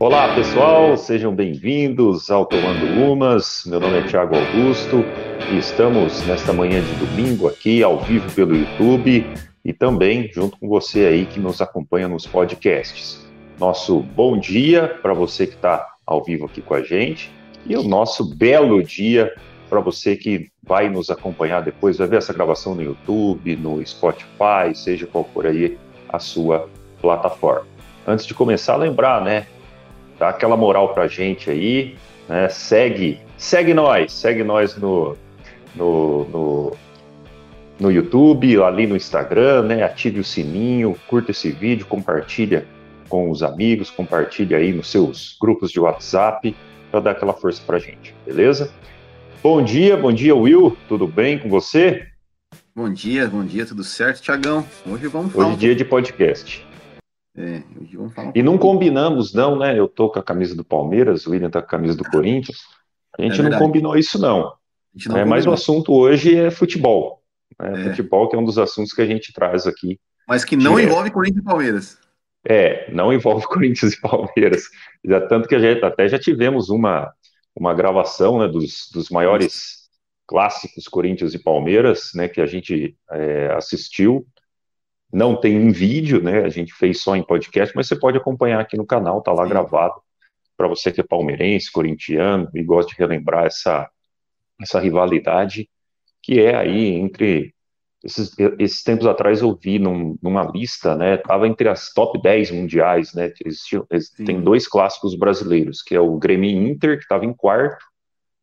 Olá pessoal, sejam bem-vindos ao Tomando Umas. Meu nome é Thiago Augusto e estamos nesta manhã de domingo aqui ao vivo pelo YouTube e também junto com você aí que nos acompanha nos podcasts. Nosso bom dia para você que está ao vivo aqui com a gente e o nosso belo dia para você que vai nos acompanhar depois, vai ver essa gravação no YouTube, no Spotify, seja qual for aí a sua plataforma. Antes de começar, lembrar, né? Dá aquela moral pra gente aí, né? Segue, segue nós, segue nós no, no, no, no YouTube, ali no Instagram, né? Ative o sininho, curta esse vídeo, compartilha com os amigos, compartilha aí nos seus grupos de WhatsApp para dar aquela força pra gente, beleza? Bom dia, bom dia, Will. Tudo bem com você? Bom dia, bom dia, tudo certo, Tiagão? Hoje vamos falar. Hoje é dia de podcast. É, um e não combinamos, não, né? Eu tô com a camisa do Palmeiras, o William tá com a camisa do Corinthians. A gente é não combinou isso, não. não é, mas o assunto hoje é futebol. Né? É. Futebol que é um dos assuntos que a gente traz aqui. Mas que não direto. envolve Corinthians e Palmeiras. É, não envolve Corinthians e Palmeiras. Já, tanto que a gente até já tivemos uma, uma gravação né, dos, dos maiores clássicos Corinthians e Palmeiras, né, que a gente é, assistiu não tem em vídeo, né? A gente fez só em podcast, mas você pode acompanhar aqui no canal, tá lá Sim. gravado. Para você que é palmeirense, corintiano e gosta de relembrar essa, essa rivalidade que é aí entre. Esses, esses tempos atrás eu vi num, numa lista, né? Tava entre as top 10 mundiais, né? Existiam, tem dois clássicos brasileiros, que é o Grêmio Inter, que estava em quarto,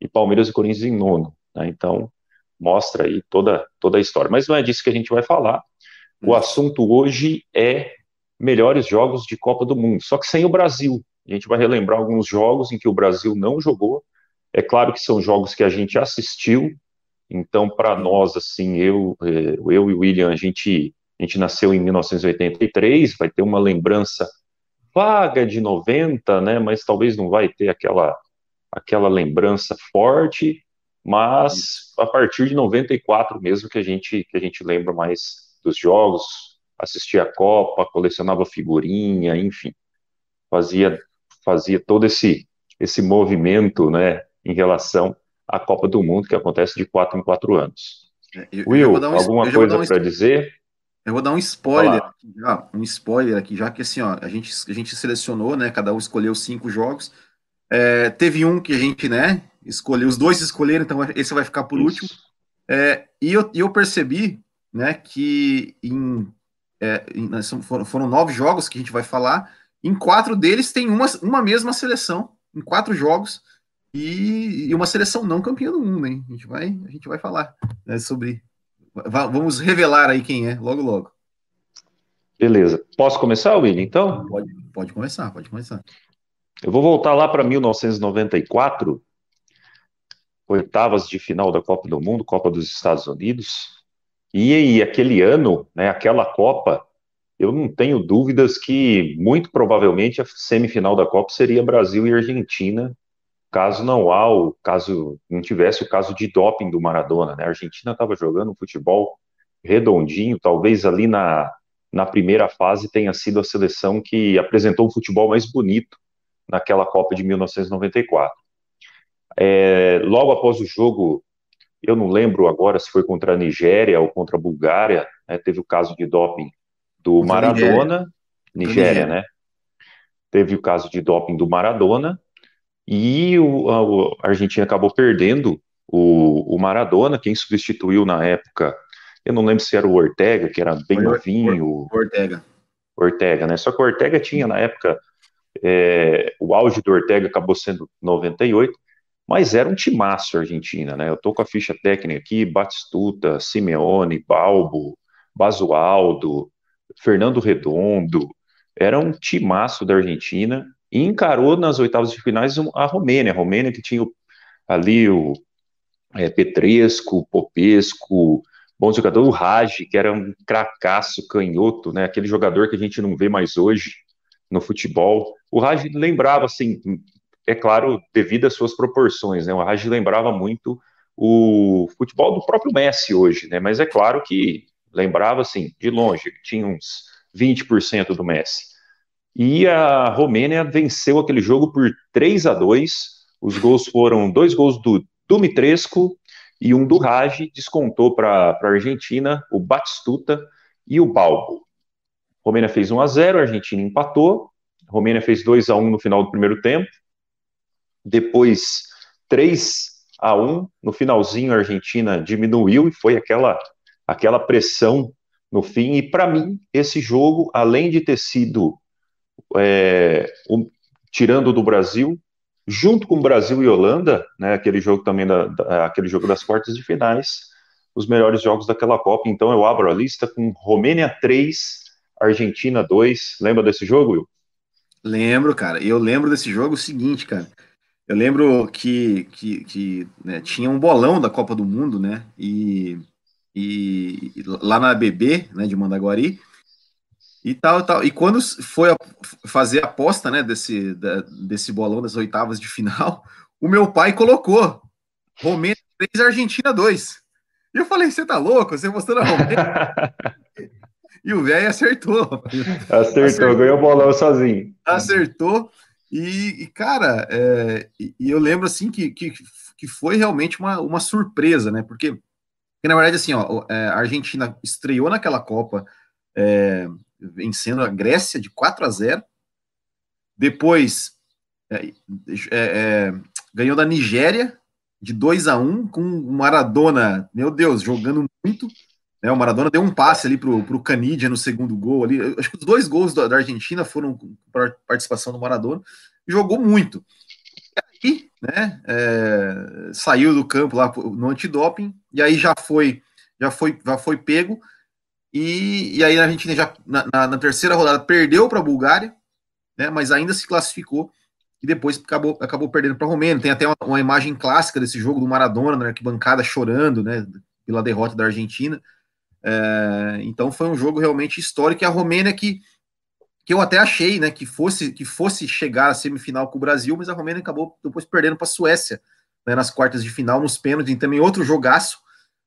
e Palmeiras e Corinthians em nono. Né? Então, mostra aí toda, toda a história. Mas não é disso que a gente vai falar. O assunto hoje é melhores jogos de Copa do Mundo, só que sem o Brasil. A gente vai relembrar alguns jogos em que o Brasil não jogou. É claro que são jogos que a gente assistiu, então para nós, assim, eu, é, eu e o William, a gente, a gente nasceu em 1983, vai ter uma lembrança vaga de 90, né, mas talvez não vai ter aquela, aquela lembrança forte, mas a partir de 94 mesmo que a gente, que a gente lembra mais dos jogos, assistia a Copa, colecionava figurinha, enfim, fazia fazia todo esse esse movimento, né, em relação à Copa do Mundo que acontece de quatro em quatro anos. É, eu, Will, um, alguma coisa um, para dizer? Eu vou dar um spoiler, aqui já, um spoiler aqui, já que assim, ó, a gente, a gente selecionou, né, cada um escolheu cinco jogos, é, teve um que a gente, né, escolheu, os dois escolheram, então esse vai ficar por Isso. último, é, e eu, eu percebi né, que em, é, em, foram, foram, nove jogos que a gente vai falar, em quatro deles tem uma, uma mesma seleção, em quatro jogos, e, e uma seleção não campeã do mundo, hein? A gente vai, a gente vai falar né, sobre. Vamos revelar aí quem é, logo, logo. Beleza. Posso começar, William, então? Pode, pode começar, pode começar. Eu vou voltar lá para 1994, oitavas de final da Copa do Mundo, Copa dos Estados Unidos. E, e aquele ano, né, aquela Copa, eu não tenho dúvidas que muito provavelmente a semifinal da Copa seria Brasil e Argentina, caso não há o caso não tivesse o caso de doping do Maradona, né? A Argentina estava jogando futebol redondinho, talvez ali na, na primeira fase tenha sido a seleção que apresentou um futebol mais bonito naquela Copa de 1994. É, logo após o jogo eu não lembro agora se foi contra a Nigéria ou contra a Bulgária, né, teve o caso de doping do Maradona, Nigéria, Nigéria, né? Teve o caso de doping do Maradona e o, a, a Argentina acabou perdendo o, o, Maradona, quem substituiu na época, eu não lembro se era o Ortega, que era bem novinho. O Ortega. Ortega, né? Só que o Ortega tinha na época, é, o auge do Ortega acabou sendo 98, mas era um timaço a Argentina, né? Eu tô com a ficha técnica aqui, Batistuta, Simeone, Balbo, Basualdo, Fernando Redondo, era um timaço da Argentina e encarou nas oitavas de finais a Romênia, a Romênia que tinha ali o é, Petresco, Popesco, bom jogador, o Raj, que era um cracaço canhoto, né? Aquele jogador que a gente não vê mais hoje no futebol. O Raj lembrava, assim, é claro, devido às suas proporções, né? O Raj lembrava muito o futebol do próprio Messi hoje, né? Mas é claro que lembrava, assim, de longe, tinha uns 20% do Messi. E a Romênia venceu aquele jogo por 3 a 2. Os gols foram dois gols do Dumitrescu e um do Raj, descontou para a Argentina o Batistuta e o Balbo. Romênia fez 1 a 0, a Argentina empatou. Romênia fez 2 a 1 no final do primeiro tempo. Depois 3 a 1 no finalzinho a Argentina diminuiu e foi aquela aquela pressão no fim. E para mim esse jogo, além de ter sido é, tirando do Brasil, junto com Brasil e Holanda, né, aquele jogo também da, da, aquele jogo das quartas de finais, os melhores jogos daquela Copa. Então eu abro a lista com Romênia 3, Argentina 2. Lembra desse jogo, Will? Lembro, cara. E eu lembro desse jogo o seguinte, cara. Eu lembro que, que, que né, tinha um bolão da Copa do Mundo, né? E, e lá na BB, né, de Mandaguari, e tal, tal. E quando foi a, fazer a aposta, né, desse, da, desse bolão das oitavas de final, o meu pai colocou Romênia 3, Argentina 2. E eu falei, você tá louco? Você mostrando a Romênia? e o velho acertou. acertou. Acertou, ganhou o bolão sozinho. Acertou. E, e cara, é, e, eu lembro assim que, que, que foi realmente uma, uma surpresa, né? Porque, porque na verdade, assim, ó, é, a Argentina estreou naquela Copa. É, vencendo a Grécia de 4 a 0. Depois é, é, é, ganhou da Nigéria de 2 a 1 com o Maradona, meu Deus, jogando muito. Né, o Maradona deu um passe ali pro, pro Canidia no segundo gol ali. Acho que os dois gols da, da Argentina foram para participação do Maradona. Jogou muito. E aí, né, é, saiu do campo lá no antidoping e aí já foi já foi já foi pego e, e aí a Argentina já na, na, na terceira rodada perdeu para a Bulgária, né, mas ainda se classificou e depois acabou, acabou perdendo para a Romênia. Tem até uma, uma, imagem clássica desse jogo do Maradona na arquibancada chorando né, pela derrota da Argentina. É, então foi um jogo realmente histórico. E a Romênia que, que eu até achei né, que, fosse, que fosse chegar à semifinal com o Brasil, mas a Romênia acabou depois perdendo para a Suécia né, nas quartas de final, nos pênaltis, e também outro jogaço.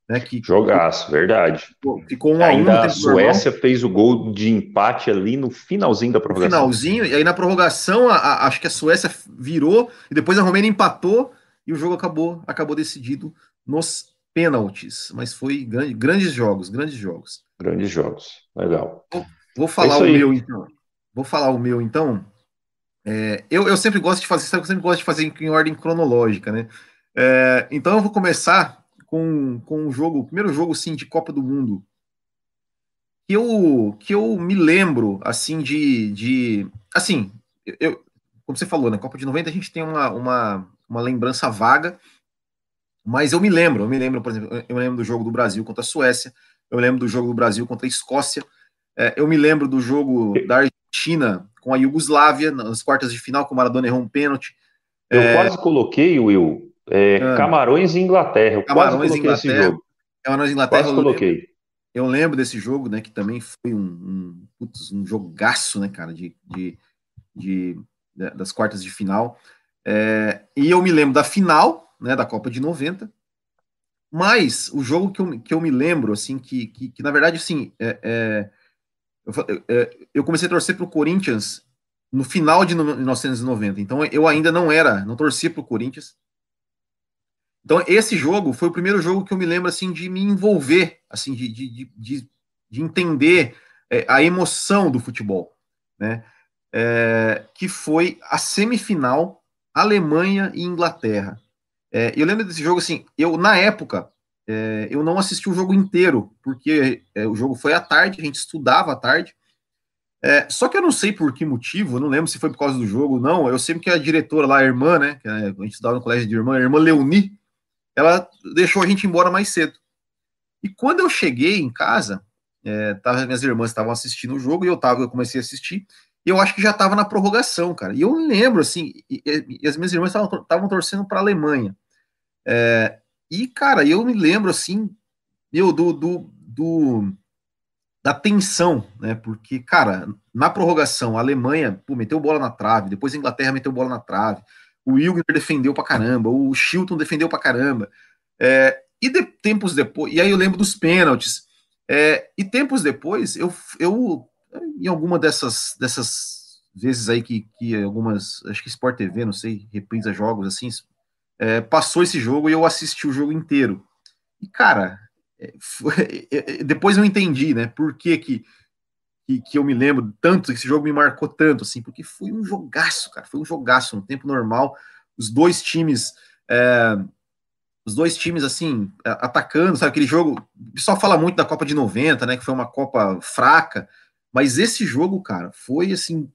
Né, que Jogaço, verdade. Ficou um a um. a Suécia normal. fez o gol de empate ali no finalzinho da prorrogação. Finalzinho, e aí na prorrogação, a, a, acho que a Suécia virou, e depois a Romênia empatou, e o jogo acabou, acabou decidido nos pênaltis. Mas foi grande, grandes jogos, grandes jogos. Grandes jogos, legal. Vou, vou falar é o meu, então. Vou falar o meu, então. É, eu, eu sempre gosto de fazer, eu sempre gosto de fazer em ordem cronológica, né? É, então eu vou começar com, com um jogo, o primeiro jogo sim de Copa do Mundo que eu que eu me lembro assim de, de assim, eu como você falou, na Copa de 90 a gente tem uma, uma, uma lembrança vaga, mas eu me lembro, eu me lembro, por exemplo, eu lembro do jogo do Brasil contra a Suécia, eu lembro do jogo do Brasil contra a Escócia, é, eu me lembro do jogo da Argentina com a Iugoslávia nas quartas de final, com o Maradona errou um pênalti. Eu é... quase coloquei, Will, é, ah. Camarões e Inglaterra. Eu Camarões coloquei Inglaterra. esse jogo. Camarões e Inglaterra. Quase eu coloquei. Lembro, eu lembro desse jogo, né? Que também foi um, um, putz, um jogaço, né, cara, de, de, de das quartas de final. É, e eu me lembro da final, né, da Copa de 90. Mas o jogo que eu, que eu me lembro, assim, que, que, que na verdade, assim, é, é, eu, é, eu, comecei a torcer para o Corinthians no final de 1990. Então eu ainda não era, não torcia para o Corinthians. Então, esse jogo foi o primeiro jogo que eu me lembro, assim, de me envolver, assim, de, de, de, de entender é, a emoção do futebol, né? É, que foi a semifinal Alemanha e Inglaterra. É, eu lembro desse jogo, assim, eu, na época, é, eu não assisti o jogo inteiro, porque é, o jogo foi à tarde, a gente estudava à tarde, é, só que eu não sei por que motivo, não lembro se foi por causa do jogo ou não. Eu sei que a diretora lá, a irmã, né? Que a gente estudava no colégio de irmã, a irmã Leoni, ela deixou a gente embora mais cedo. E quando eu cheguei em casa, é, tava, minhas irmãs estavam assistindo o jogo e eu tava, eu comecei a assistir, e eu acho que já estava na prorrogação, cara. E eu lembro, assim, e, e as minhas irmãs estavam torcendo para a Alemanha. É, e, cara, eu me lembro, assim, eu, do, do, do, da tensão, né? Porque, cara, na prorrogação, a Alemanha pô, meteu bola na trave, depois a Inglaterra meteu bola na trave, o Wilger defendeu pra caramba, o Chilton defendeu pra caramba. É, e de, tempos depois, e aí eu lembro dos pênaltis. É, e tempos depois, eu, eu em alguma dessas, dessas vezes aí que, que algumas, acho que Sport TV, não sei, reprisa jogos assim, é, passou esse jogo e eu assisti o jogo inteiro. E, cara, é, foi, é, é, depois eu entendi, né, por que que, que, que eu me lembro tanto, esse jogo me marcou tanto, assim, porque foi um jogaço, cara, foi um jogaço, no tempo normal, os dois times... É, os dois times, assim, atacando, sabe? Aquele jogo. O pessoal fala muito da Copa de 90, né? Que foi uma Copa fraca. Mas esse jogo, cara, foi assim,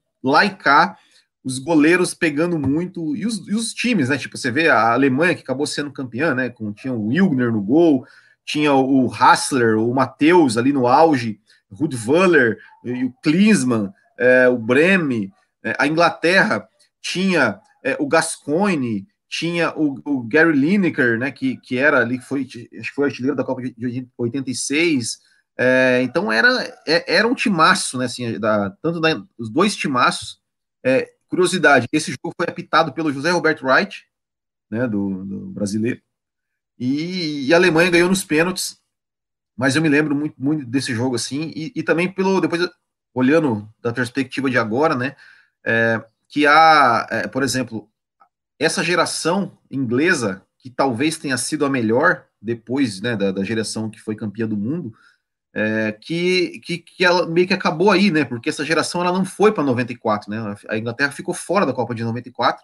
cá, os goleiros pegando muito, e os, e os times, né? Tipo, você vê a Alemanha que acabou sendo campeã, né? Com, tinha o Wilgner no gol, tinha o Hassler, o Matheus ali no auge, o Rudwöller, e o Klinsmann, é, o Breme, é, a Inglaterra tinha é, o Gascoigne, tinha o, o, Gary Lineker, né, que, que era ali, foi, acho que foi artilheiro da Copa de 86. É, então era, é, era um timaço, né, assim, da, tanto da, os dois timaços. É, curiosidade, esse jogo foi apitado pelo José Roberto Wright, né, do, do brasileiro, e, e, a Alemanha ganhou nos pênaltis, mas eu me lembro muito, muito desse jogo, assim, e, e também pelo, depois, olhando da perspectiva de agora, né, é, que há, é, por exemplo, essa geração inglesa, que talvez tenha sido a melhor depois né, da, da geração que foi campeã do mundo, é, que, que, que ela meio que acabou aí, né? Porque essa geração ela não foi para 94, né? A Inglaterra ficou fora da Copa de 94.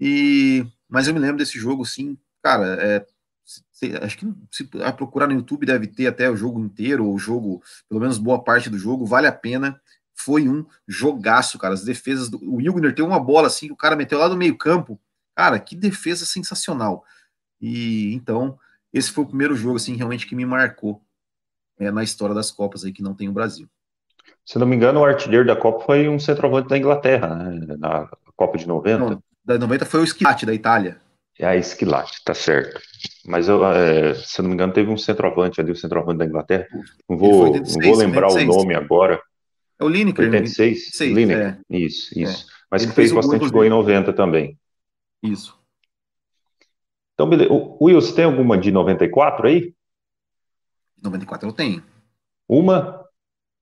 E mas eu me lembro desse jogo, sim, cara. É, se, acho que se procurar no YouTube deve ter até o jogo inteiro, ou o jogo, pelo menos boa parte do jogo, vale a pena. Foi um jogaço, cara. As defesas do o Wilgner tem uma bola assim, que o cara meteu lá no meio-campo Cara, que defesa sensacional. E então, esse foi o primeiro jogo, assim, realmente que me marcou é, na história das Copas aí que não tem o Brasil. Se não me engano, o artilheiro da Copa foi um centroavante da Inglaterra, né? na Copa de 90. Não, da 90 foi o Schilati, da Itália. É a Schilati, tá certo. Mas, eu, é, se não me engano, teve um centroavante ali, o centroavante da Inglaterra. Não vou, 86, não vou lembrar 86. o nome agora. É o Lineker. 86? 86 Lineker, é. isso, isso. É. Mas Ele que fez, fez bastante gol em 90 também. Isso. Então, beleza. Will, você tem alguma de 94 aí? 94 eu tenho. Uma?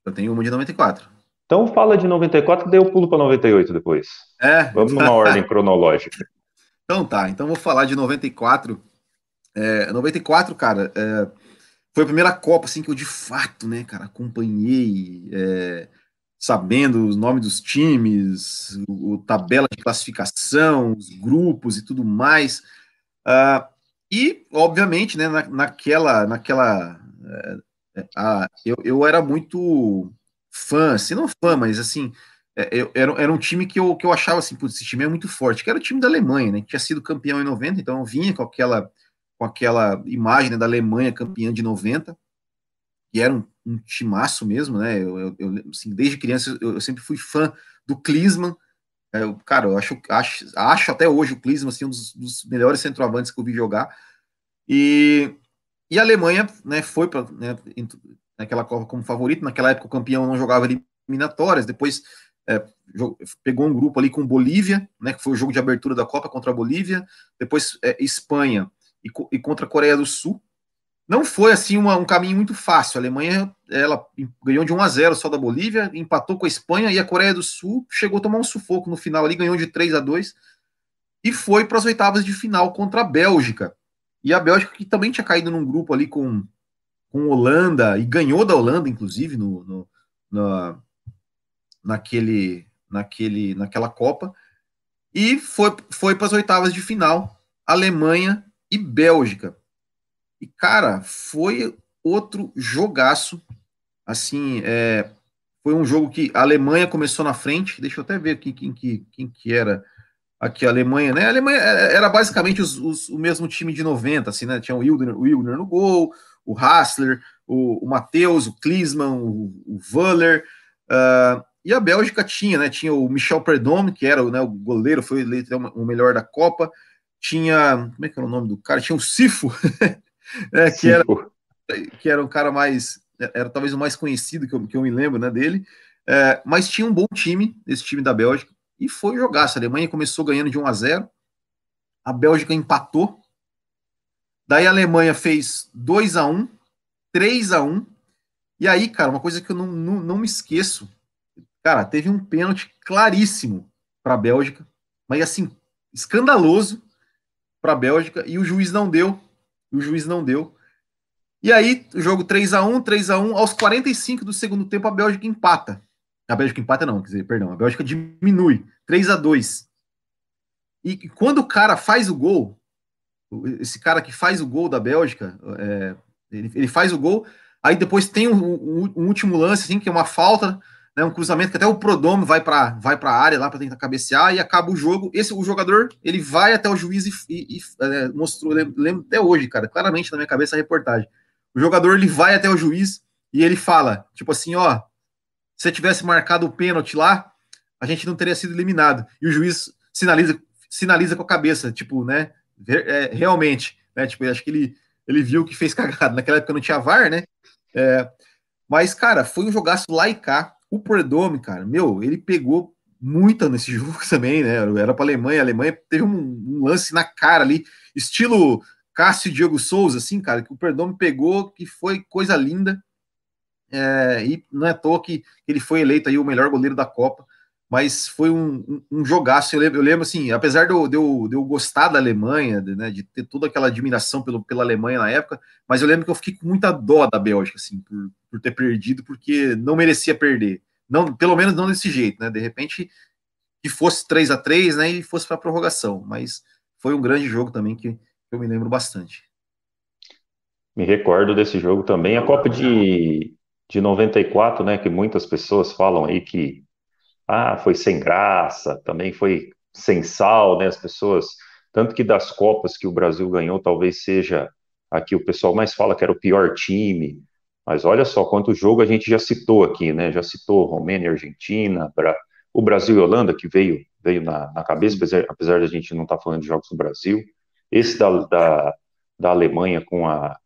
Eu tenho uma de 94. Então fala de 94, daí eu pulo para 98 depois. É. Vamos numa ordem cronológica. Então tá, então vou falar de 94. É, 94, cara, é, foi a primeira Copa assim que eu de fato, né, cara, acompanhei. É, sabendo os nomes dos times, o, tabela de classificação, os grupos e tudo mais. Uh, e, obviamente, né, na, naquela. naquela uh, eu, eu era muito fã, assim, não fã, mas assim, é, eu, era, era um time que eu, que eu achava assim, esse time é muito forte, que era o time da Alemanha, né, que tinha sido campeão em 90, então eu vinha com aquela, com aquela imagem né, da Alemanha campeã de 90, que era um, um timaço mesmo, né? Eu, eu, assim, desde criança eu, eu, sempre fui fã do Klinsmann. É, eu, cara, eu acho, acho, acho até hoje o Klinsmann assim, um dos, dos, melhores centroavantes que eu vi jogar. E, e a Alemanha né, foi para né, naquela Copa como favorito. Naquela época o campeão não jogava eliminatórias. Depois é, pegou um grupo ali com Bolívia, né, que foi o jogo de abertura da Copa contra a Bolívia. Depois é, Espanha e, e contra a Coreia do Sul não foi assim uma, um caminho muito fácil. A Alemanha ela ganhou de 1 a 0 só da Bolívia, empatou com a Espanha e a Coreia do Sul chegou a tomar um sufoco no final ali, ganhou de 3 a 2 e foi para as oitavas de final contra a Bélgica. E a Bélgica que também tinha caído num grupo ali com, com Holanda e ganhou da Holanda, inclusive, no, no na, naquele, naquele, naquela Copa. E foi, foi para as oitavas de final, Alemanha e Bélgica. E, cara, foi outro jogaço. Assim, é, foi um jogo que a Alemanha começou na frente. Deixa eu até ver quem, quem, quem, quem que era aqui a Alemanha, né? A Alemanha é, era basicamente os, os, o mesmo time de 90, assim, né? Tinha o Wildner, o Wildner no gol, o Hassler, o, o Matheus, o Klinsmann, o, o Wöller. Uh, e a Bélgica tinha, né? Tinha o Michel Predom, que era né, o goleiro, foi eleito o melhor da Copa. Tinha. Como é que era o nome do cara? Tinha o Sifo, é, que, era, que era um cara mais. Era talvez o mais conhecido que eu, que eu me lembro né, dele. É, mas tinha um bom time, esse time da Bélgica, e foi jogar. A Alemanha começou ganhando de 1 a 0 a Bélgica empatou. Daí a Alemanha fez 2 a 1 3 a 1 E aí, cara, uma coisa que eu não, não, não me esqueço. Cara, teve um pênalti claríssimo para a Bélgica, mas assim, escandaloso para a Bélgica, e o juiz não deu. O juiz não deu. E aí, o jogo 3 a 1 3 a 1 aos 45 do segundo tempo, a Bélgica empata. A Bélgica empata, não, quer dizer, perdão, a Bélgica diminui 3 a 2 E quando o cara faz o gol, esse cara que faz o gol da Bélgica, é, ele, ele, faz o gol, aí depois tem um, um, um, último lance, assim, que é uma falta, né, um cruzamento que até o Prodome vai para vai a área lá para tentar cabecear e acaba o jogo. Esse o jogador ele vai até o juiz e, e, e é, mostrou, lembro até hoje, cara, claramente na minha cabeça a reportagem. O jogador ele vai até o juiz e ele fala, tipo assim, ó, se tivesse marcado o pênalti lá, a gente não teria sido eliminado. E o juiz sinaliza sinaliza com a cabeça, tipo, né, é, realmente, né, tipo, acho que ele ele viu que fez cagada. Naquela época não tinha VAR, né? É, mas, cara, foi um jogaço lá e cá. O Perdome, cara, meu, ele pegou muita nesse jogo também, né? Era para Alemanha, a Alemanha teve um, um, lance na cara ali, estilo Cássio Diego Souza, assim, cara, que o Perdome pegou, que foi coisa linda. É, e não é à toa que ele foi eleito aí o melhor goleiro da Copa, mas foi um, um, um jogaço. Eu lembro, eu lembro, assim, apesar de eu, de, eu, de eu gostar da Alemanha, de, né, de ter toda aquela admiração pelo, pela Alemanha na época, mas eu lembro que eu fiquei com muita dó da Bélgica, assim, por, por ter perdido, porque não merecia perder. Não, pelo menos não desse jeito, né? De repente que fosse 3 a 3 né? E fosse para prorrogação. Mas foi um grande jogo também que eu me lembro bastante. Me recordo desse jogo também. A Copa de, de 94, né? Que muitas pessoas falam aí que ah, foi sem graça, também foi sem sal, né? As pessoas. Tanto que das Copas que o Brasil ganhou, talvez seja aqui o pessoal mais fala que era o pior time, mas olha só quanto jogo a gente já citou aqui, né? Já citou Romênia Argentina, o Brasil e Holanda, que veio, veio na, na cabeça, apesar, apesar da gente não estar tá falando de jogos do Brasil. Esse da, da, da Alemanha com a,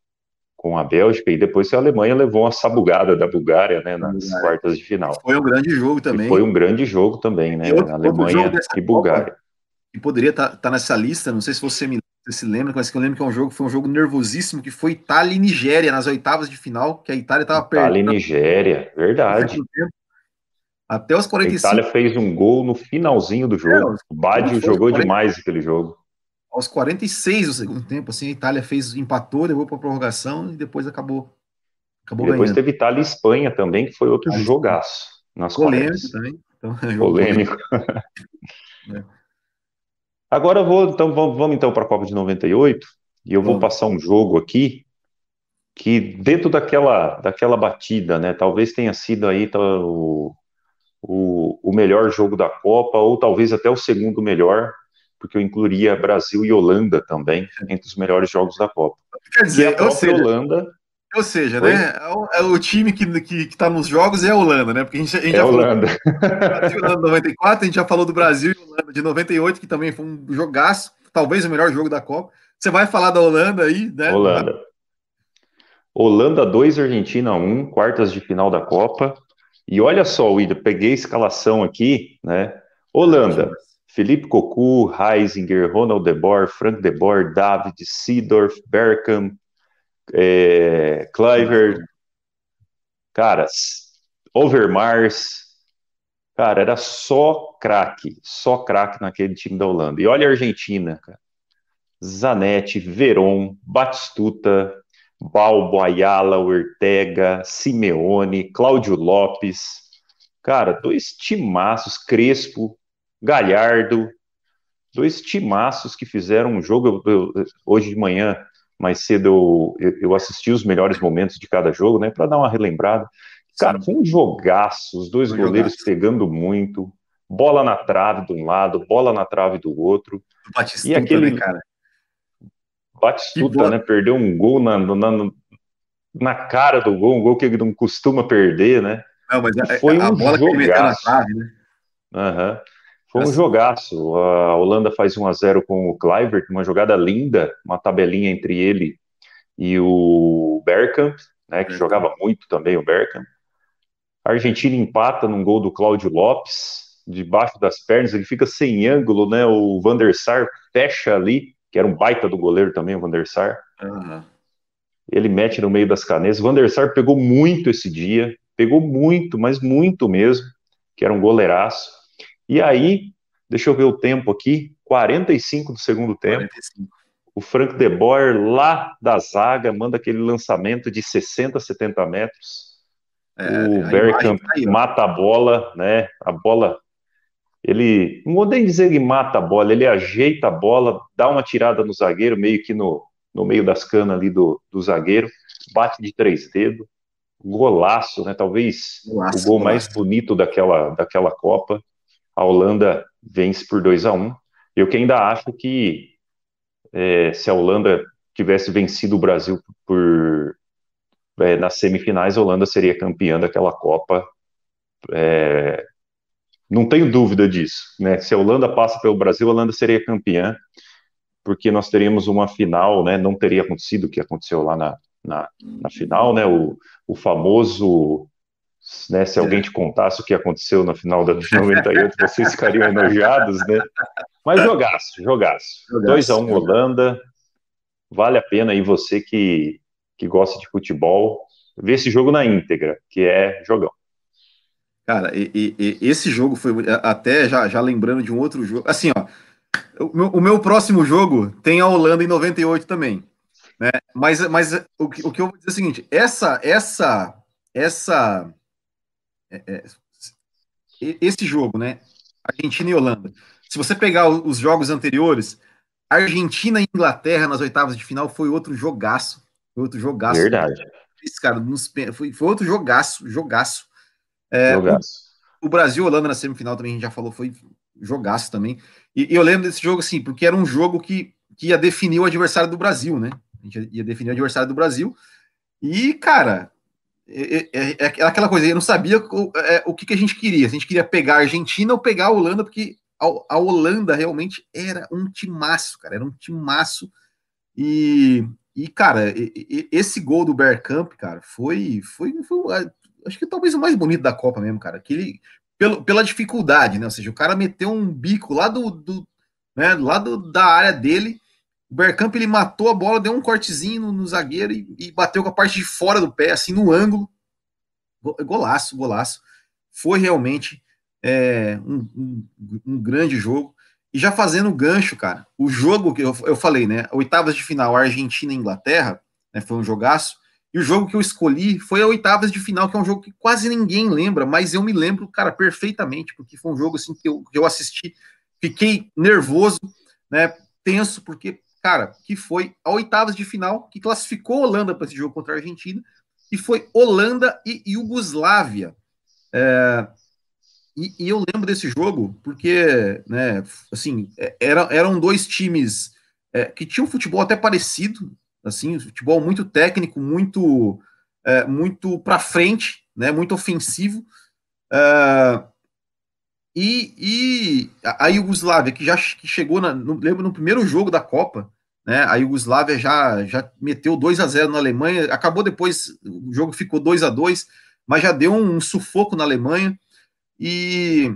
com a Bélgica, e depois a Alemanha levou uma sabugada da Bulgária, né, nas quartas de final. Foi um grande jogo também. E foi um grande jogo também, né, outro, Alemanha e Bulgária. E poderia estar tá, tá nessa lista, não sei se você me você se lembra, mas que eu lembro que é um jogo, foi um jogo nervosíssimo, que foi Itália e Nigéria nas oitavas de final, que a Itália estava perdendo. Itália e Nigéria, verdade. Até os 45. A Itália fez um gol no finalzinho do jogo. É, o Baggio jogou 40... demais aquele jogo. Aos 46 do segundo tempo, assim, a Itália fez, empatou, levou para prorrogação e depois acabou, acabou e depois ganhando. teve Itália e Espanha também, que foi outro jogaço. Nas Polêmico também. Então, polêmico. é. Agora vou, então vamos, vamos então para a Copa de 98 e eu vou passar um jogo aqui que dentro daquela daquela batida, né, talvez tenha sido aí tá, o, o, o melhor jogo da Copa ou talvez até o segundo melhor, porque eu incluiria Brasil e Holanda também entre os melhores jogos da Copa. Quer dizer, a ou seja, Holanda ou seja, Oi? né? É o, é o, time que, que, que tá nos jogos é a Holanda, né? Porque a gente, a gente é já Holanda. falou do 94, a gente já falou do Brasil e Holanda de 98, que também foi um jogaço, talvez o melhor jogo da Copa. Você vai falar da Holanda aí, né? Holanda. Holanda 2, Argentina 1, quartas de final da Copa. E olha só, William, peguei a escalação aqui, né? Holanda, Felipe Cocu, Heisinger, Ronald De Boer, Frank De Boer, David, Seedorf, Bergkamp, é, Cliver, cara, Overmars, cara, era só craque, só craque naquele time da Holanda. E olha a Argentina, cara. Zanetti, Veron, Batistuta, Balbo, Ayala, Ortega, Simeone, Cláudio Lopes. Cara, dois timaços, Crespo, Galhardo, dois timaços que fizeram um jogo. Eu, eu, hoje de manhã mais cedo eu, eu assisti os melhores momentos de cada jogo, né, para dar uma relembrada. Cara, foi um jogaço, os dois goleiros jogaço. pegando muito, bola na trave de um lado, bola na trave do outro. Batistuta, e aquele né, cara? Batistuta, né, perdeu um gol na, na, na cara do gol, um gol que ele não costuma perder, né? Não, mas a, foi a, a um bola jogaço. que ele meteu na trave, né? Aham. Uhum. Foi um jogaço. A Holanda faz 1 a 0 com o Kluivert, uma jogada linda, uma tabelinha entre ele e o Bergkamp, né, que jogava muito também o Bergkamp. A Argentina empata num gol do Cláudio Lopes, debaixo das pernas, ele fica sem ângulo, né? O Van der Sar fecha ali, que era um baita do goleiro também, o Van der Sar. Uhum. Ele mete no meio das canetas. O Van der Sar pegou muito esse dia, pegou muito, mas muito mesmo que era um goleiraço. E aí, deixa eu ver o tempo aqui, 45 do segundo tempo. 45. O Frank de Boer, lá da zaga, manda aquele lançamento de 60, 70 metros. É, o Bergkamp tá mata a bola, né? A bola ele não vou nem dizer que mata a bola, ele ajeita a bola, dá uma tirada no zagueiro, meio que no, no meio das canas ali do, do zagueiro, bate de três dedos, golaço, né? Talvez golaço, o gol golaço. mais bonito daquela, daquela Copa. A Holanda vence por 2 a 1 um. Eu que ainda acho que é, se a Holanda tivesse vencido o Brasil por é, nas semifinais, a Holanda seria campeã daquela Copa. É, não tenho dúvida disso. Né? Se a Holanda passa pelo Brasil, a Holanda seria campeã, porque nós teríamos uma final, né? não teria acontecido o que aconteceu lá na, na, na final, né? o, o famoso né, se alguém te contasse o que aconteceu na final da 98, vocês ficariam enojados, né? Mas jogaço, jogaço. 2x1 um, Holanda, vale a pena aí você que, que gosta de futebol, ver esse jogo na íntegra, que é jogão. Cara, e, e, e, esse jogo foi até já, já lembrando de um outro jogo. Assim, ó, o meu, o meu próximo jogo tem a Holanda em 98 também. Né? Mas, mas o, que, o que eu vou dizer é o seguinte: essa, essa, essa, é, é, esse jogo, né? Argentina e Holanda. Se você pegar os jogos anteriores, Argentina e Inglaterra nas oitavas de final foi outro jogaço. Foi outro jogaço. Verdade. Esse cara, nos, foi, foi outro jogaço, jogaço. É, o, o, Brasil Holanda na semifinal também, a gente já falou, foi jogaço também. E, e, eu lembro desse jogo assim, porque era um jogo que, que ia definir o adversário do Brasil, né? A gente ia definir o adversário do Brasil. E, cara, é, é, é, é aquela coisa, eu não sabia o, é, o que, que a gente queria. Se a gente queria pegar a Argentina ou pegar a Holanda, porque a, a Holanda realmente era um timaço, cara, era um timaço. E, e cara, esse gol do Bergkamp, cara, foi, foi, foi acho que talvez o mais bonito da Copa mesmo, cara. Pelo, pela dificuldade, né? Ou seja, o cara meteu um bico lá do, do né, lá do, da área dele. O Bergkamp ele matou a bola, deu um cortezinho no, no zagueiro e, e, bateu com a parte de fora do pé, assim, no ângulo. Golaço, golaço. Foi realmente é, um, um, um, grande jogo. E já fazendo gancho, cara, o jogo que eu, eu falei, né? Oitavas de final, Argentina e Inglaterra, né, foi um jogaço. E o jogo que eu escolhi foi a oitavas de final, que é um jogo que quase ninguém lembra, mas eu me lembro, cara, perfeitamente, porque foi um jogo assim que eu, que eu assisti, fiquei nervoso, né, tenso, porque, cara, que foi a oitavas de final que classificou a Holanda para esse jogo contra a Argentina, e foi Holanda e Iugoslávia. É, e, e, eu lembro desse jogo porque, né, assim, é, era, eram dois times é, que tinham um futebol até parecido, assim, futebol muito técnico, muito é, muito para frente, né, muito ofensivo. É, e, e, a Iugoslávia, que já que chegou, na, no, lembro, no primeiro jogo da Copa, né, a Iugoslávia já, já meteu 2 a 0 na Alemanha, acabou depois, o jogo ficou 2 a 2 mas já deu um, um sufoco na Alemanha, e,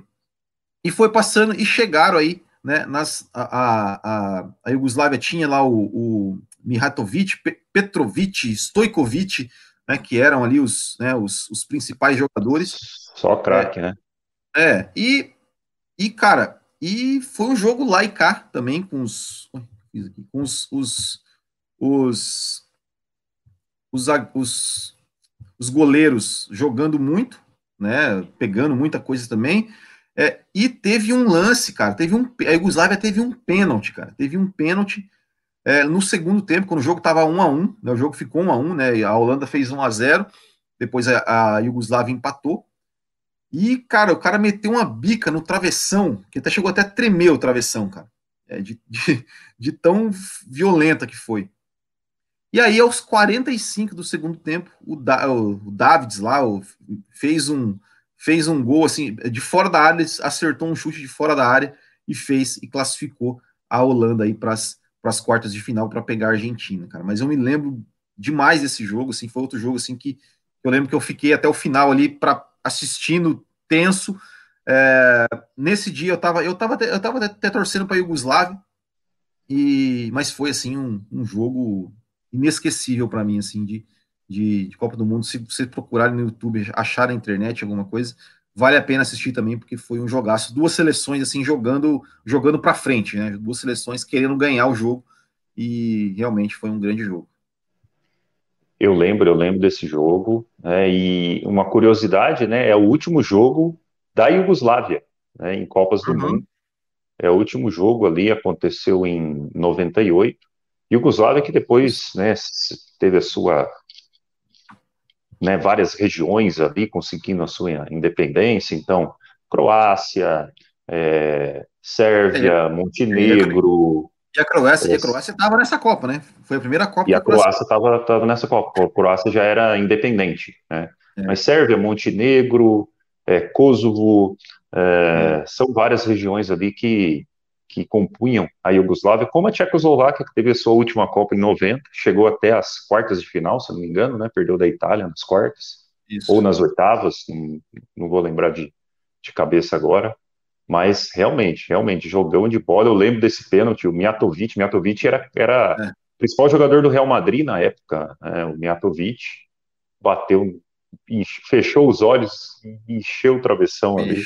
e foi passando, e chegaram aí, né, nas, a, a, a Iugoslávia tinha lá o, o Mihatovic, Petrovic, Stojkovic, né, que eram ali os, né, os, os principais jogadores. Só craque, é, né? É, e, e, cara, e foi um jogo lá e cá também, com os, com os, os, os, os, os, os goleiros jogando muito, né, pegando muita coisa também, é, e teve um lance, cara, teve um, a Yugoslávia teve um pênalti, cara, teve um pênalti é, no segundo tempo, quando o jogo estava 1 a 1 né, o jogo ficou 1 a 1 né, a Holanda fez 1 a 0 depois a, a Iugoslávia empatou. E, cara, o cara meteu uma bica no travessão, que até chegou até a tremer o travessão, cara. É, de, de, de, tão violenta que foi. E aí, aos 45 do segundo tempo, o, da, o, o Davids lá o, fez um fez um gol assim, de fora da área, acertou um chute de fora da área e fez e classificou a Holanda aí para as quartas de final para pegar a Argentina, cara. Mas eu me lembro demais desse jogo, assim, foi outro jogo assim que eu lembro que eu fiquei até o final ali para assistindo tenso. É, nesse dia eu estava eu tava, eu tava até torcendo para a Iugoslávia, e, mas foi assim um, um jogo inesquecível para mim, assim, de, de, de, Copa do Mundo. Se você procurar no YouTube, achar na internet alguma coisa, vale a pena assistir também, porque foi um jogaço. Duas seleções, assim, jogando jogando para frente, né? Duas seleções querendo ganhar o jogo, e realmente foi um grande jogo. Eu lembro, eu lembro desse jogo, né, e uma curiosidade, né, é o último jogo da Iugoslávia, né, em Copas do uhum. Mundo. É o último jogo ali, aconteceu em 98. Iugoslávia que depois, né, teve a sua, né, várias regiões ali conseguindo a sua independência, então, Croácia, é, Sérvia, Montenegro, e a Croácia a Croácia estava nessa Copa, né? Foi a primeira Copa. E a Croácia estava nessa Copa. A Croácia já era independente, né? É. Mas Sérvia, Montenegro, é, Kosovo, é, é. são várias regiões ali que, que compunham a Iugoslávia, como a Tchecoslováquia, que teve a sua última Copa em 90, chegou até as quartas de final, se não me engano, né? Perdeu da Itália nas quartas, Isso. ou nas oitavas, não, não vou lembrar de, de cabeça agora. Mas realmente, realmente, jogão de bola. Eu lembro desse pênalti, o Miatovic. Miatovic era, era é. o principal jogador do Real Madrid na época. Né? O Miatovic bateu, fechou os olhos e encheu o travessão ali.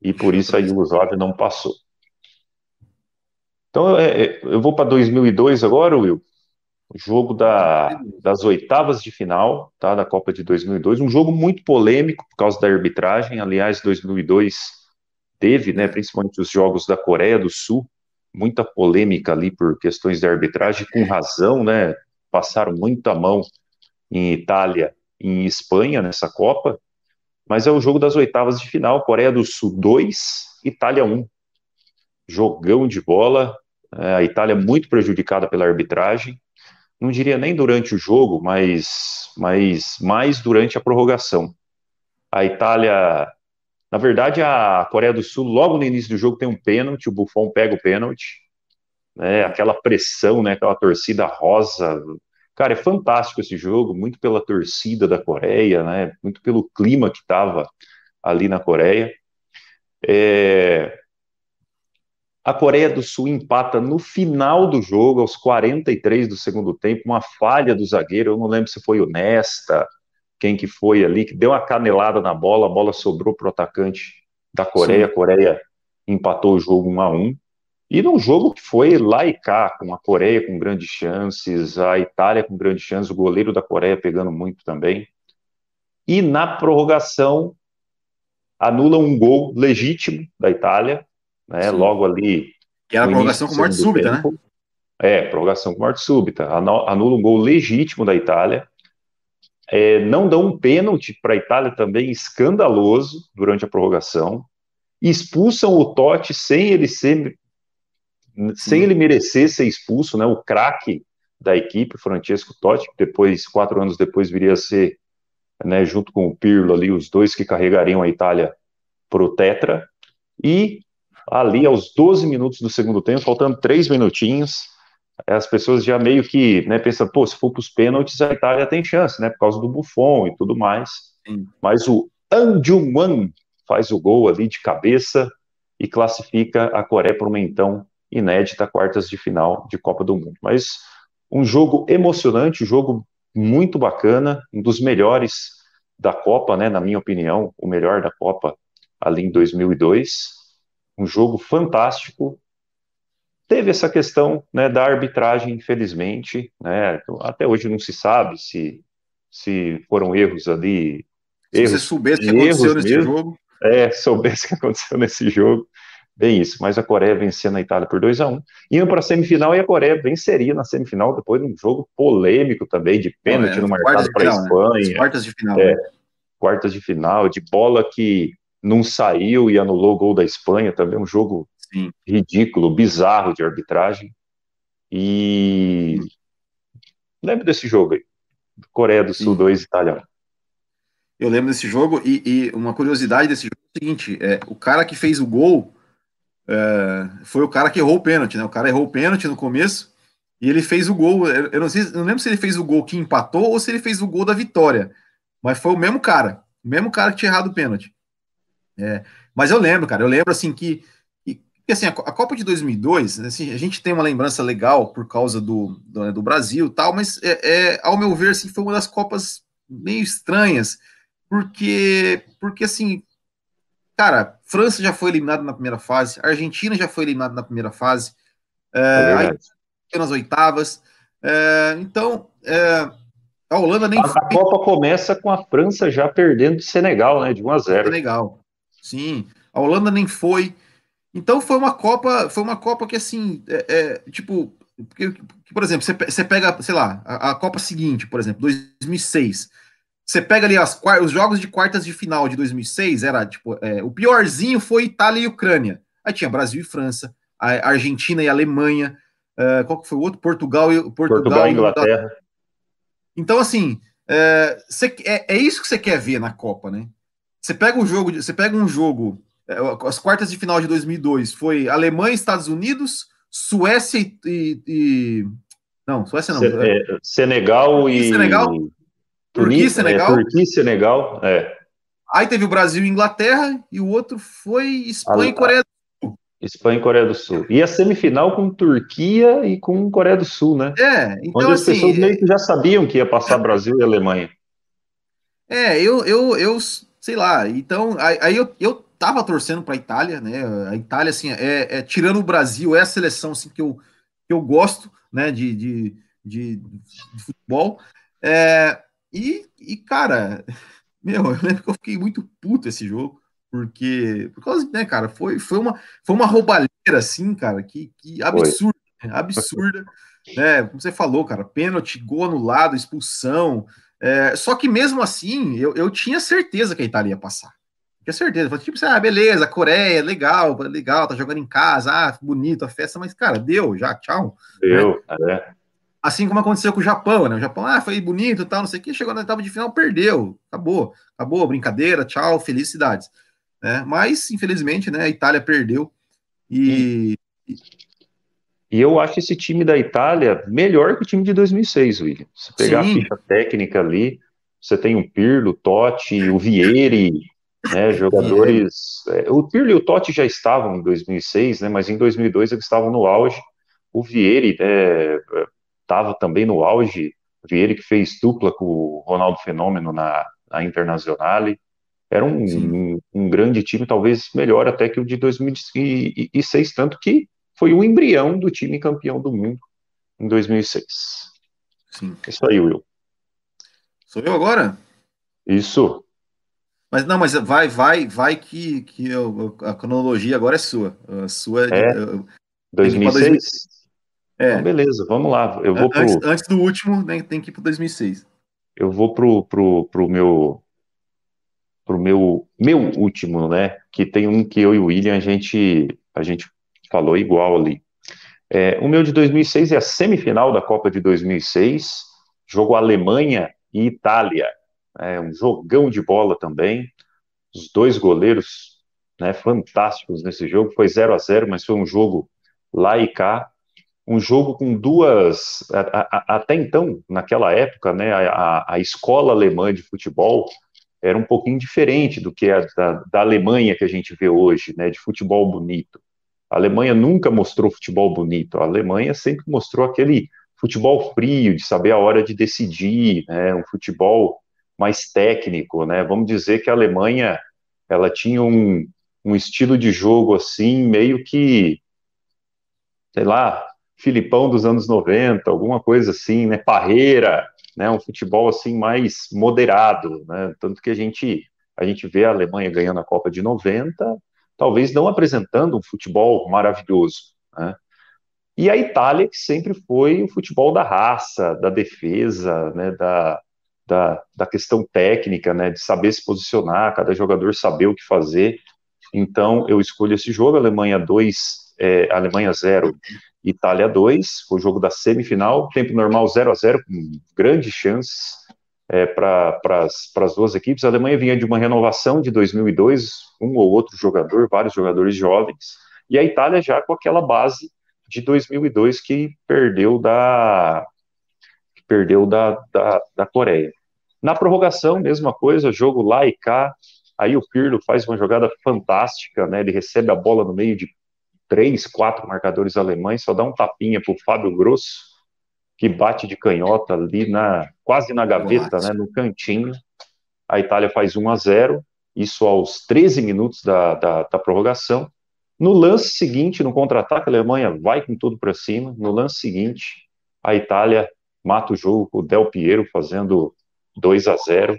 E por isso a Yugoslávia não passou. Então é, é eu vou para 2002 agora, Will. O jogo da, das oitavas de final tá, da Copa de 2002. Um jogo muito polêmico por causa da arbitragem. Aliás, 2002 teve, né, principalmente os jogos da Coreia do Sul, muita polêmica ali por questões de arbitragem, com razão, né, passaram muita mão em Itália e em Espanha nessa Copa, mas é o jogo das oitavas de final, Coreia do Sul 2, Itália 1. Jogão de bola, é, a Itália muito prejudicada pela arbitragem, não diria nem durante o jogo, mas, mas mais durante a prorrogação. A Itália na verdade, a Coreia do Sul, logo no início do jogo, tem um pênalti, o Buffon pega o pênalti, né, aquela pressão, né, aquela torcida rosa. Cara, é fantástico esse jogo, muito pela torcida da Coreia, né, muito pelo clima que estava ali na Coreia. É... A Coreia do Sul empata no final do jogo, aos 43 do segundo tempo, uma falha do zagueiro, eu não lembro se foi o Nesta, quem que foi ali, que deu uma canelada na bola, a bola sobrou para o atacante da Coreia, Sim. a Coreia empatou o jogo 1 a 1 e num jogo que foi lá e cá, com a Coreia com grandes chances, a Itália com grandes chances, o goleiro da Coreia pegando muito também. E na prorrogação, anula um gol legítimo da Itália, né, Sim. logo ali. Que era a prorrogação com morte súbita, né? tempo. né? É, prorrogação com morte súbita. Anula um gol legítimo da Itália é, não dão um pênalti para a Itália também escandaloso durante a prorrogação. Expulsam o Totti sem ele ser sem ele merecer ser expulso, né? O craque da equipe, Francesco Totti, que depois, quatro anos depois, viria a ser, né, junto com o Pirlo ali, os dois que carregariam a Itália para o Tetra. E ali, aos 12 minutos do segundo tempo, faltando três minutinhos, as pessoas já meio que né, pensam, pô, se for para os pênaltis, a Itália tem chance, né? Por causa do Buffon e tudo mais. Sim. Mas o An Jung-wan faz o gol ali de cabeça e classifica a Coreia para uma então inédita quartas de final de Copa do Mundo. Mas um jogo emocionante, um jogo muito bacana, um dos melhores da Copa, né? Na minha opinião, o melhor da Copa ali em 2002. Um jogo fantástico, Teve essa questão né, da arbitragem, infelizmente, né, até hoje não se sabe se, se foram erros ali. Se erros, você soubesse o que aconteceu nesse mesmo, jogo. É, soubesse o que aconteceu nesse jogo. Bem isso, mas a Coreia vencendo a Itália por 2 a 1 um, indo para a semifinal e a Coreia venceria na semifinal depois de um jogo polêmico também, de pênalti é, no marcado para a né? Espanha. Né? Quartas de final. É, né? Quartas de final, de bola que não saiu e anulou o gol da Espanha, também um jogo Sim. ridículo, bizarro de arbitragem. E lembro desse jogo aí. Coreia do Sul 2, Itália 1. Eu lembro desse jogo e, e, uma curiosidade desse jogo é o seguinte: é, o cara que fez o gol é, foi o cara que errou o pênalti, né? O cara errou o pênalti no começo e ele fez o gol. Eu não sei, eu não lembro se ele fez o gol que empatou ou se ele fez o gol da vitória, mas foi o mesmo cara, o mesmo cara que tinha errado o pênalti. É, mas eu lembro, cara, eu lembro assim que porque assim, a, Copa de 2002, assim, a gente tem uma lembrança legal por causa do, do, né, do Brasil tal, mas é, é, ao meu ver, assim, foi uma das Copas meio estranhas, porque, porque assim, cara, França já foi eliminada na primeira fase, Argentina já foi eliminada na primeira fase, é, É aí nas oitavas. É, então, é, a Holanda nem A, a Copa começa com a França já perdendo de Senegal, né? De 1 a 0. Senegal. Sim. A Holanda nem foi. Então foi uma Copa, foi uma Copa que assim, é, é, tipo, porque, por exemplo, você, você pega, sei lá, a, a, Copa seguinte, por exemplo, 2006. Você pega ali as, os jogos de quartas de final de 2006, era tipo, é, o piorzinho foi Itália e Ucrânia. Aí tinha Brasil e França, a Argentina e Alemanha, uh, qual que foi o outro? Portugal e Portugal, Portugal e Inglaterra. Então, assim, é, cê, é, é, isso que você quer ver na Copa, né? Você pega um jogo, você pega um jogo, as quartas de final de 2002 foi Alemanha, Estados Unidos, Suécia e, e, e não, Suécia não. É, Senegal e Senegal, Turquia, Senegal, é, Turquia, Senegal, é. Aí teve o Brasil e Inglaterra e o outro foi Espanha e Coreia Espanha e Coreia do Sul. E a semifinal com Turquia e com Coreia do Sul, né? É, então Onde as assim, pessoas meio que já sabiam que ia passar Brasil e Alemanha. É, eu, eu, eu sei lá, então, aí eu, eu tava torcendo para a Itália, né? A Itália, assim, é, é, tirando o Brasil, é a seleção assim, que, eu, que eu gosto, né, de, de, de, de futebol. É, e, e, cara, meu, eu lembro que eu fiquei muito puto esse jogo porque, por causa, né, cara, foi, foi, uma, foi uma roubalheira, assim, cara, que, que absurda, né, absurda, né, como você falou, cara, pênalti, gol anulado, expulsão, é, só que mesmo assim, eu, eu tinha certeza que a Itália ia passar, tinha certeza, falei, tipo, ah, beleza, Coreia, legal, legal, tá jogando em casa, ah, bonito a festa, mas, cara, deu, já, tchau. Deu, né? é. Assim como aconteceu com o Japão, né? O Japão, ah, foi bonito tal, não sei o que, chegou na etapa de final, perdeu, acabou, acabou, brincadeira, tchau, felicidades. Né? Mas, infelizmente, né, a Itália perdeu. E... e eu acho esse time da Itália melhor que o time de 2006, William. Se pegar Sim. a ficha técnica ali, você tem o Pirlo, o Totti, o Vieri, né, jogadores. É, o Pirlo e o Totti já estavam em 2006, né, mas em 2002 eles estavam no auge. O Vieri estava né, também no auge. O Vieri que fez dupla com o Ronaldo Fenômeno na, na Internazionale. Era um, um, um, grande time, talvez melhor até que o de 2006, tanto que foi o embrião do time campeão do mundo em 2006. Sim. Isso aí, Will. Sou eu agora? Isso. Mas não, mas vai, vai, vai que, que eu, a cronologia agora é sua. A sua é, é 2006? É. Então, beleza, vamos lá. Eu vou antes, pro... antes do último, né, tem que ir para 2006. Eu vou pro, pro, pro meu pro meu meu último, né? Que tem um que eu e o William a gente a gente falou igual ali. É, o meu de 2006 é a semifinal da Copa de 2006, jogo Alemanha e Itália. É um jogão de bola também. Os dois goleiros, né, fantásticos nesse jogo. Foi 0 a 0, mas foi um jogo lá e cá. Um jogo com duas, a, a, até então, naquela época, né, a, a escola alemã de futebol era um pouquinho diferente do que a da, da Alemanha que a gente vê hoje, né, de futebol bonito. A Alemanha nunca mostrou futebol bonito, a Alemanha sempre mostrou aquele futebol frio, de saber a hora de decidir, né, um futebol mais técnico, né, vamos dizer que a Alemanha, ela tinha um, um estilo de jogo assim, meio que, sei lá, Filipão dos anos 90, alguma coisa assim, né, Parreira, né, um futebol assim mais moderado, né, tanto que a gente a gente vê a Alemanha ganhando a Copa de 90, talvez não apresentando um futebol maravilhoso, né? E a Itália que sempre foi o futebol da raça, da defesa, né, da, da, da questão técnica, né, de saber se posicionar, cada jogador saber o que fazer. Então eu escolho esse jogo, Alemanha 2, é, Alemanha 0, Itália 2, foi o jogo da semifinal, tempo normal 0 a 0 com grandes chances é, para as duas equipes. A Alemanha vinha de uma renovação de 2002, um ou outro jogador, vários jogadores jovens, e a Itália já com aquela base de 2002 que perdeu da que perdeu da, da, da Coreia. Na prorrogação, mesma coisa, jogo lá e cá, aí o Pirlo faz uma jogada fantástica, né? Ele recebe a bola no meio de três, quatro marcadores alemães, só dá um tapinha para o Fábio Grosso, que bate de canhota ali na quase na gaveta, né, no cantinho. A Itália faz 1 a 0 isso aos 13 minutos da, da, da prorrogação. No lance seguinte, no contra-ataque, a Alemanha vai com tudo para cima. No lance seguinte, a Itália mata o jogo com o Del Piero fazendo 2 a 0.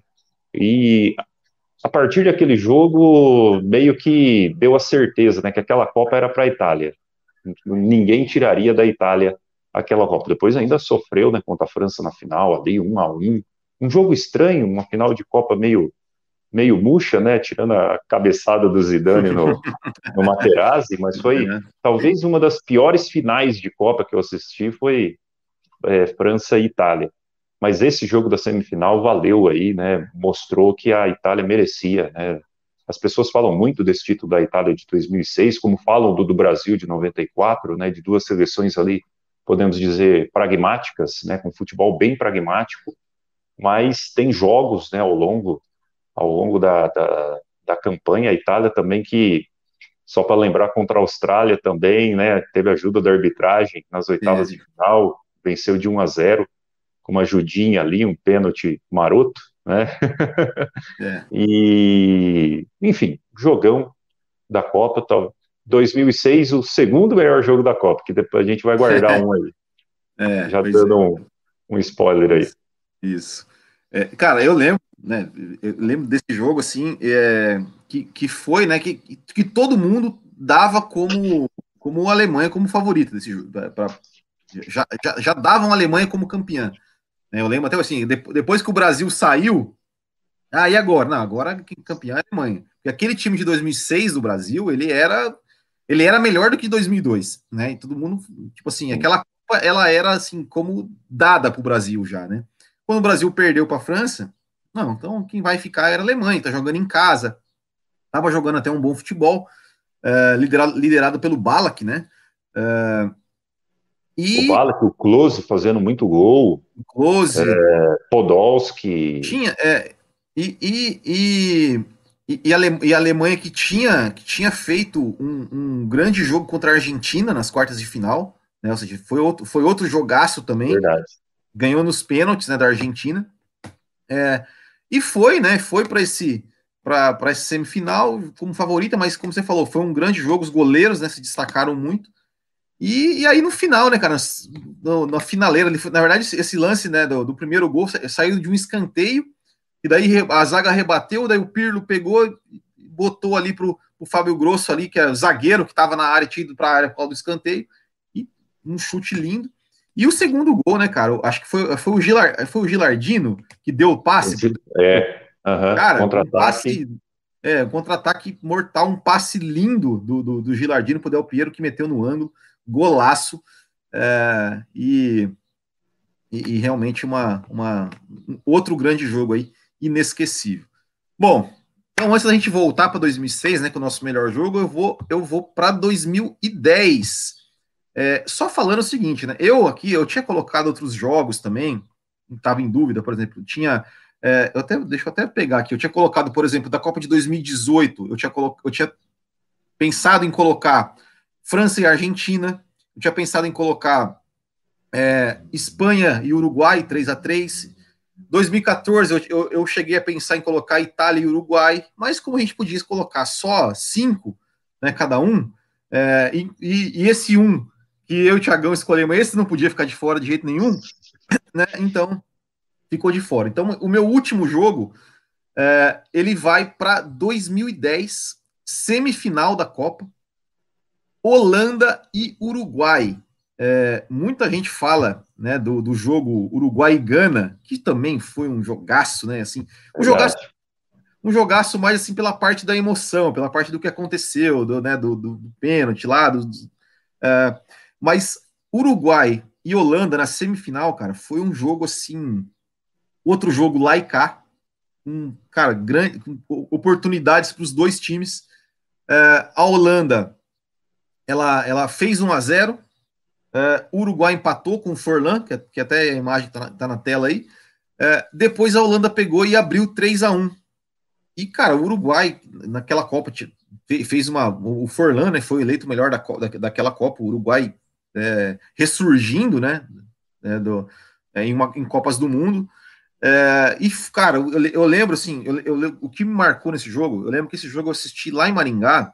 E a partir daquele jogo, meio que deu a certeza né, que aquela Copa era para a Itália. Ninguém tiraria da Itália aquela Copa. Depois ainda sofreu né, contra a França na final, ali um a um. Um jogo estranho, uma final de Copa meio meio murcha, né, tirando a cabeçada do Zidane no, no Materazzi, mas foi é. talvez uma das piores finais de Copa que eu assisti foi é, França e Itália. Mas esse jogo da semifinal valeu aí, né, mostrou que a Itália merecia, né, as pessoas falam muito desse título da Itália de 2006, como falam do, do Brasil de 94, né, de duas seleções ali, podemos dizer, pragmáticas, né, com futebol bem pragmático, mas tem jogos, né, ao longo ao longo da, da, da campanha. A Itália também que, só para lembrar, contra a Austrália também, né, teve ajuda da arbitragem nas oitavas é. de final, venceu de 1 a 0 com uma ajudinha ali, um pênalti maroto, né? É. e, enfim, jogão da Copa, tal. 2006, o segundo melhor jogo da Copa, que depois a gente vai guardar um aí. É, Já dando é. um, um spoiler aí. Isso. É, cara, eu lembro né? Eu lembro desse jogo assim, é, que, que foi, né? Que, que todo mundo dava como como a Alemanha como favorita desse jogo, pra, já, já, já davam a Alemanha como campeã. Né? Eu lembro até assim, depois que o Brasil saiu, ah, e agora? Não, agora campeão é a Alemanha. Porque aquele time de 2006 do Brasil, ele era ele era melhor do que 2002, né? E todo mundo, tipo assim, aquela Copa, ela era assim como dada para o Brasil já, né? Quando o Brasil perdeu para a França, não, então quem vai ficar era a Alemanha, tá jogando em casa. Tava jogando até um bom futebol, uh, liderado, liderado pelo Balak, né? Uh, e... O Balak, o Klose fazendo muito gol. O Klose. É, Podolski. Tinha, é, e, e, e, e, a, e a Alemanha que tinha, que tinha feito um, um, grande jogo contra a Argentina nas quartas de final, né? Ou seja, foi outro, foi outro jogaço também. Verdade. Ganhou nos pênaltis né, da Argentina. É, e foi, né? Foi para esse para essa semifinal como favorita, mas como você falou, foi um grande jogo, os goleiros né, se destacaram muito. E, e aí no final, né, cara, no, na finaleira, na verdade, esse lance né, do, do, primeiro gol saiu de um escanteio, e daí a zaga rebateu, daí o Pirlo pegou e botou ali pro, o Fábio Grosso ali, que é zagueiro que estava na área, tinha ido para a área por causa do escanteio, e um chute lindo. E o segundo gol, né, cara? Acho que foi, foi, o, Gilar, foi o Gilardino que deu o passe. É, uhum, cara. Um passe, é, um contra-ataque mortal, um passe lindo do, do, do Gilardino pro Del Piero que meteu no ângulo, golaço. É, e, e, realmente uma, uma, um outro grande jogo aí, inesquecível. Bom, então antes da gente voltar para 2006, né, é o nosso melhor jogo, eu vou, eu vou para 2010. É, só falando o seguinte, né? Eu aqui, eu tinha colocado outros jogos também, estava em dúvida, por exemplo, tinha. É, eu até, deixa eu até pegar aqui, eu tinha colocado, por exemplo, da Copa de 2018, eu tinha, colo, eu tinha pensado em colocar França e Argentina, eu tinha pensado em colocar é, Espanha e Uruguai 3 a 3 2014 eu, eu, eu, cheguei a pensar em colocar Itália e Uruguai, mas como a gente podia colocar só cinco, né, cada um, é, e, e, e, esse um que eu e o Thiagão escolhemos, esse não podia ficar de fora de jeito nenhum, né? Então, ficou de fora. Então, o meu último jogo, é, ele vai para 2010, semifinal da Copa, Holanda e Uruguai. É, muita gente fala né, do, do jogo Uruguai e Gana, que também foi um jogaço, né? Assim, um jogaço, um jogaço mais assim pela parte da emoção, pela parte do que aconteceu, do, né, do, do, do pênalti lá, do, uh, mas Uruguai e Holanda na semifinal, cara, foi um jogo assim. Outro jogo lá e cá. Um, cara, grande, oportunidades para os dois times. Uh, a Holanda ela, ela fez 1 a 0 uh, o Uruguai empatou com o Forlan, que, que até a imagem está na, tá na, tela aí. Uh, depois a Holanda pegou e abriu 3 a 1 E, cara, o Uruguai, naquela Copa, fez uma. O Forlan né, foi eleito o melhor da, da, daquela Copa. O Uruguai é, ressurgindo, né, né do, é, em, uma, em, Copas do Mundo. É, e, cara, eu, eu lembro, assim, eu, eu, o que me marcou nesse jogo, eu lembro que esse jogo eu assisti lá em Maringá,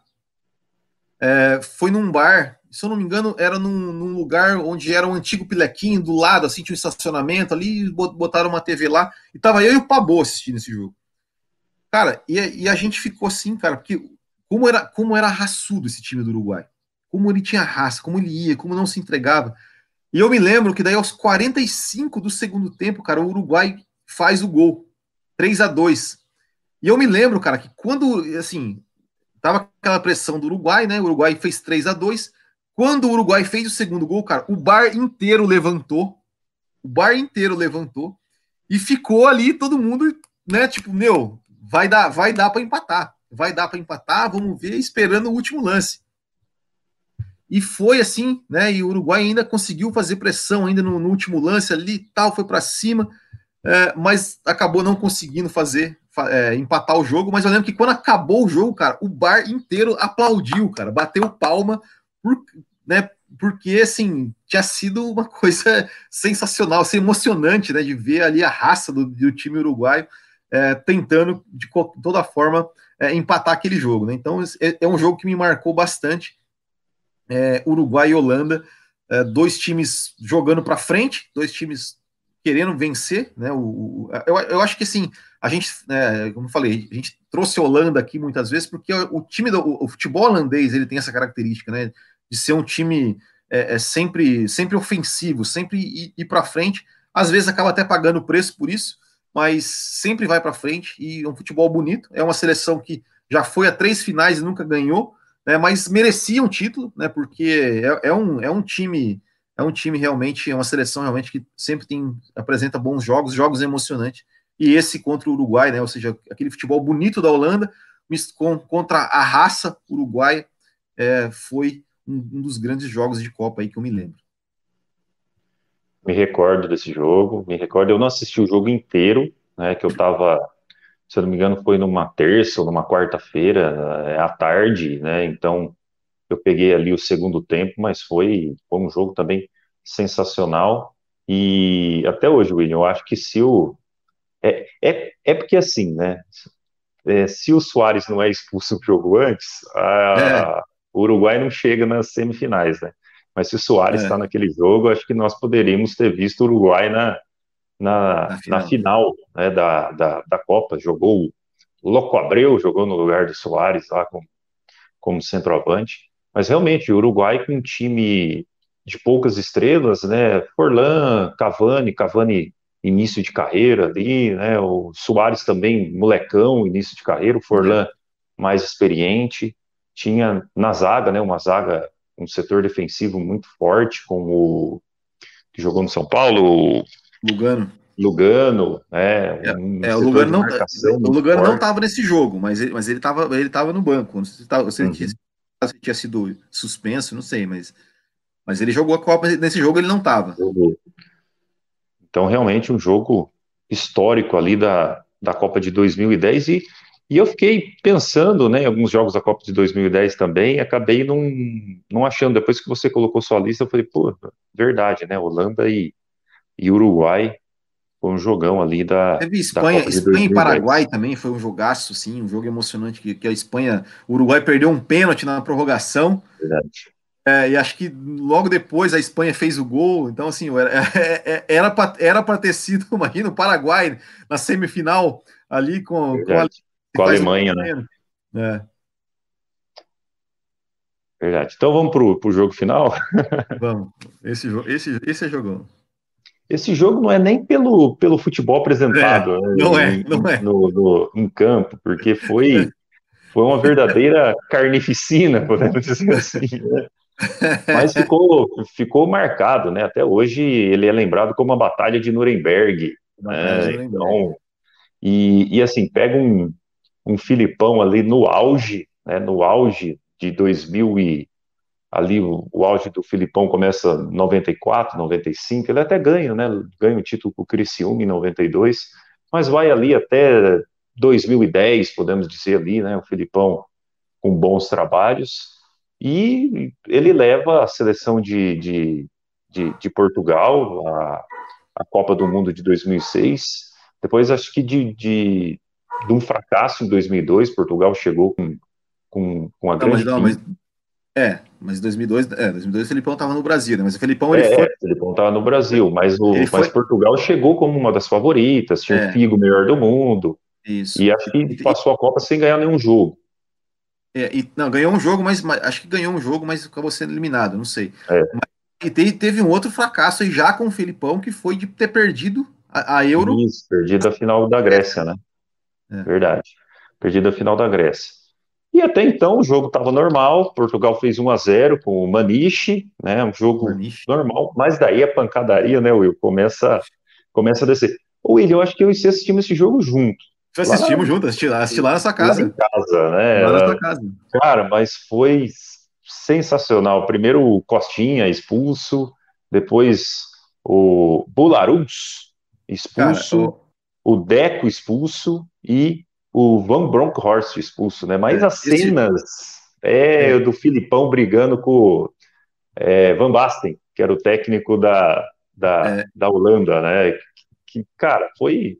é, foi num bar, se eu não me engano, era num, num, lugar onde era um antigo pilequinho, do lado, assim, tinha um estacionamento ali, botaram uma TV lá, e tava eu e o Pabô assistindo esse jogo. Cara, e, e a gente ficou assim, cara, porque como era, como era raçudo esse time do Uruguai, como ele tinha raça, como ele ia, como não se entregava. E eu me lembro que daí aos 45 do segundo tempo, cara, o Uruguai faz o gol. 3 a 2 E eu me lembro, cara, que quando, assim, tava aquela pressão do Uruguai, né? O Uruguai fez 3 a 2 Quando o Uruguai fez o segundo gol, cara, o bar inteiro levantou. O bar inteiro levantou. E ficou ali todo mundo, né? Tipo, meu, vai dar, vai dar para empatar. Vai dar para empatar, vamos ver, esperando o último lance. E foi assim, né? E o Uruguai ainda conseguiu fazer pressão ainda no, no último lance ali, tal, foi para cima é, mas acabou não conseguindo fazer, é, empatar o jogo. Mas eu lembro que quando acabou o jogo, cara, o bar inteiro aplaudiu, cara, bateu palma, por, né, porque assim tinha sido uma coisa sensacional, assim, emocionante, né, de ver ali a raça do, do time uruguaio é, tentando de toda forma é, empatar aquele jogo, né? Então é, é, um jogo que me marcou bastante. É, Uruguai e Holanda, é, dois times jogando para frente, dois times querendo vencer, né? O, eu, eu acho que assim, a gente, né, como eu falei, a gente trouxe a Holanda aqui muitas vezes porque o, time do o, futebol holandês ele tem essa característica, né? De ser um time é, é sempre, sempre ofensivo, sempre ir, ir para frente. Às vezes acaba até pagando o preço por isso, mas sempre vai para frente e é um futebol bonito. É uma seleção que já foi a três finais e nunca ganhou, né? Mas merecia um título, né? Porque é, é um, é um time é um time realmente, é uma seleção realmente que sempre tem apresenta bons jogos, jogos emocionantes. E esse contra o Uruguai, né? Ou seja, aquele futebol bonito da Holanda com, contra a raça uruguaia é, foi um, um, dos grandes jogos de Copa aí que eu me lembro. Me recordo desse jogo, me recordo. Eu não assisti o jogo inteiro, né? Que eu estava, se eu não me engano, foi numa terça ou numa quarta-feira é, à tarde, né? Então eu peguei ali o segundo tempo, mas foi, foi um jogo também sensacional. E até hoje, William, eu acho que se o. É, é, é porque assim, né? É, se o Soares não é expulso no jogo antes, a, é. o Uruguai não chega nas semifinais, né? Mas se o Soares está é. naquele jogo, acho que nós poderíamos ter visto o Uruguai na, na, na final, na final né, da, da, da Copa. Jogou o Loco Abreu, jogou no lugar do Soares lá como, como centroavante. Mas realmente, o Uruguai com um time de poucas estrelas, né? Forlan, Cavani, Cavani início de carreira ali, né? O Soares também molecão, início de carreira, o Forlan mais experiente. Tinha na zaga, né? Uma zaga, um setor defensivo muito forte, com o que jogou no São Paulo, Lugano. Lugano, né? Um é, é, o Lugano não, o Lugano não estava nesse jogo, mas ele, mas ele estava ele tava no banco. Não sei se, tava, se ele uhum se tinha sido suspenso, não sei, mas, mas ele jogou a Copa, nesse jogo ele não estava. Então, realmente, um jogo histórico ali da, da Copa de 2010 e, e eu fiquei pensando, né, em alguns jogos da Copa de 2010 também, acabei não, não achando, depois que você colocou sua lista, eu falei, pô, verdade, né, Holanda e, e Uruguai, foi um jogão ali da. Teve Espanha, da Espanha e Paraguai também foi um jogaço, sim, um jogo emocionante que, que a Espanha, o Uruguai perdeu um pênalti na prorrogação. Verdade. É, e acho que logo depois a Espanha fez o gol, então assim, era para era para ter sido, imagina, o Paraguai na semifinal ali com, com a, com a Alemanha, né? É. Verdade. Então vamos para o jogo final? Vamos. Esse, esse, esse é jogão esse jogo não é nem pelo, pelo futebol apresentado é, não é, em, não é. No, no, em campo, porque foi, foi uma verdadeira carnificina, podemos dizer assim. Né? Mas ficou, ficou marcado, né? Até hoje ele é lembrado como a Batalha de Nuremberg. Né? Então, e, e assim, pega um, um Filipão ali no auge, né? no auge de 2000 e, ali o, o auge do Filipão começa 94, 95, ele até ganha, né? Ganha o título com o Criciúma em 92, mas vai ali até 2010, podemos dizer ali, né? O Filipão com bons trabalhos e ele leva a seleção de, de, de, de Portugal a, a Copa do Mundo de 2006, depois acho que de, de, de um fracasso em 2002, Portugal chegou com, com, com a grande... Não, mas, mas, é, mas 2002, é, 2002 o Felipão estava no Brasil, né? Mas o Felipão ele é, foi. É, o Felipão estava no Brasil, mas, o, mas foi... Portugal chegou como uma das favoritas, tinha é. o Figo melhor do mundo. Isso. E acho que e, passou a Copa sem ganhar nenhum jogo. É, e, não, ganhou um jogo, mas, mas, acho que ganhou um jogo, mas acabou sendo eliminado, não sei. É. Mas, e teve, teve um outro fracasso aí já com o Felipão, que foi de ter perdido a, a Euro. Isso, perdido a final da Grécia, né? É. Verdade. Perdido a final da Grécia. E até então o jogo estava normal, Portugal fez 1 a 0 com o Maniche, né? Um jogo Maniche. normal, mas daí a pancadaria, né, Will, começa, começa a descer. O Will, eu acho que eu e você assistimos esse jogo junto. Assistimos junto, assisti lá, assisti lá na sua casa. Lá em casa, né? Lá na sua casa. Cara, mas foi sensacional. Primeiro o Costinha expulso, depois o Bularus expulso, Cara, o Deco expulso e o Van Bronckhorst expulso, né? Mas É, as esse- cenas é, do Filipão brigando com o é, Van Basten, que era o técnico da, da, É. da Holanda, né? Que, cara, foi.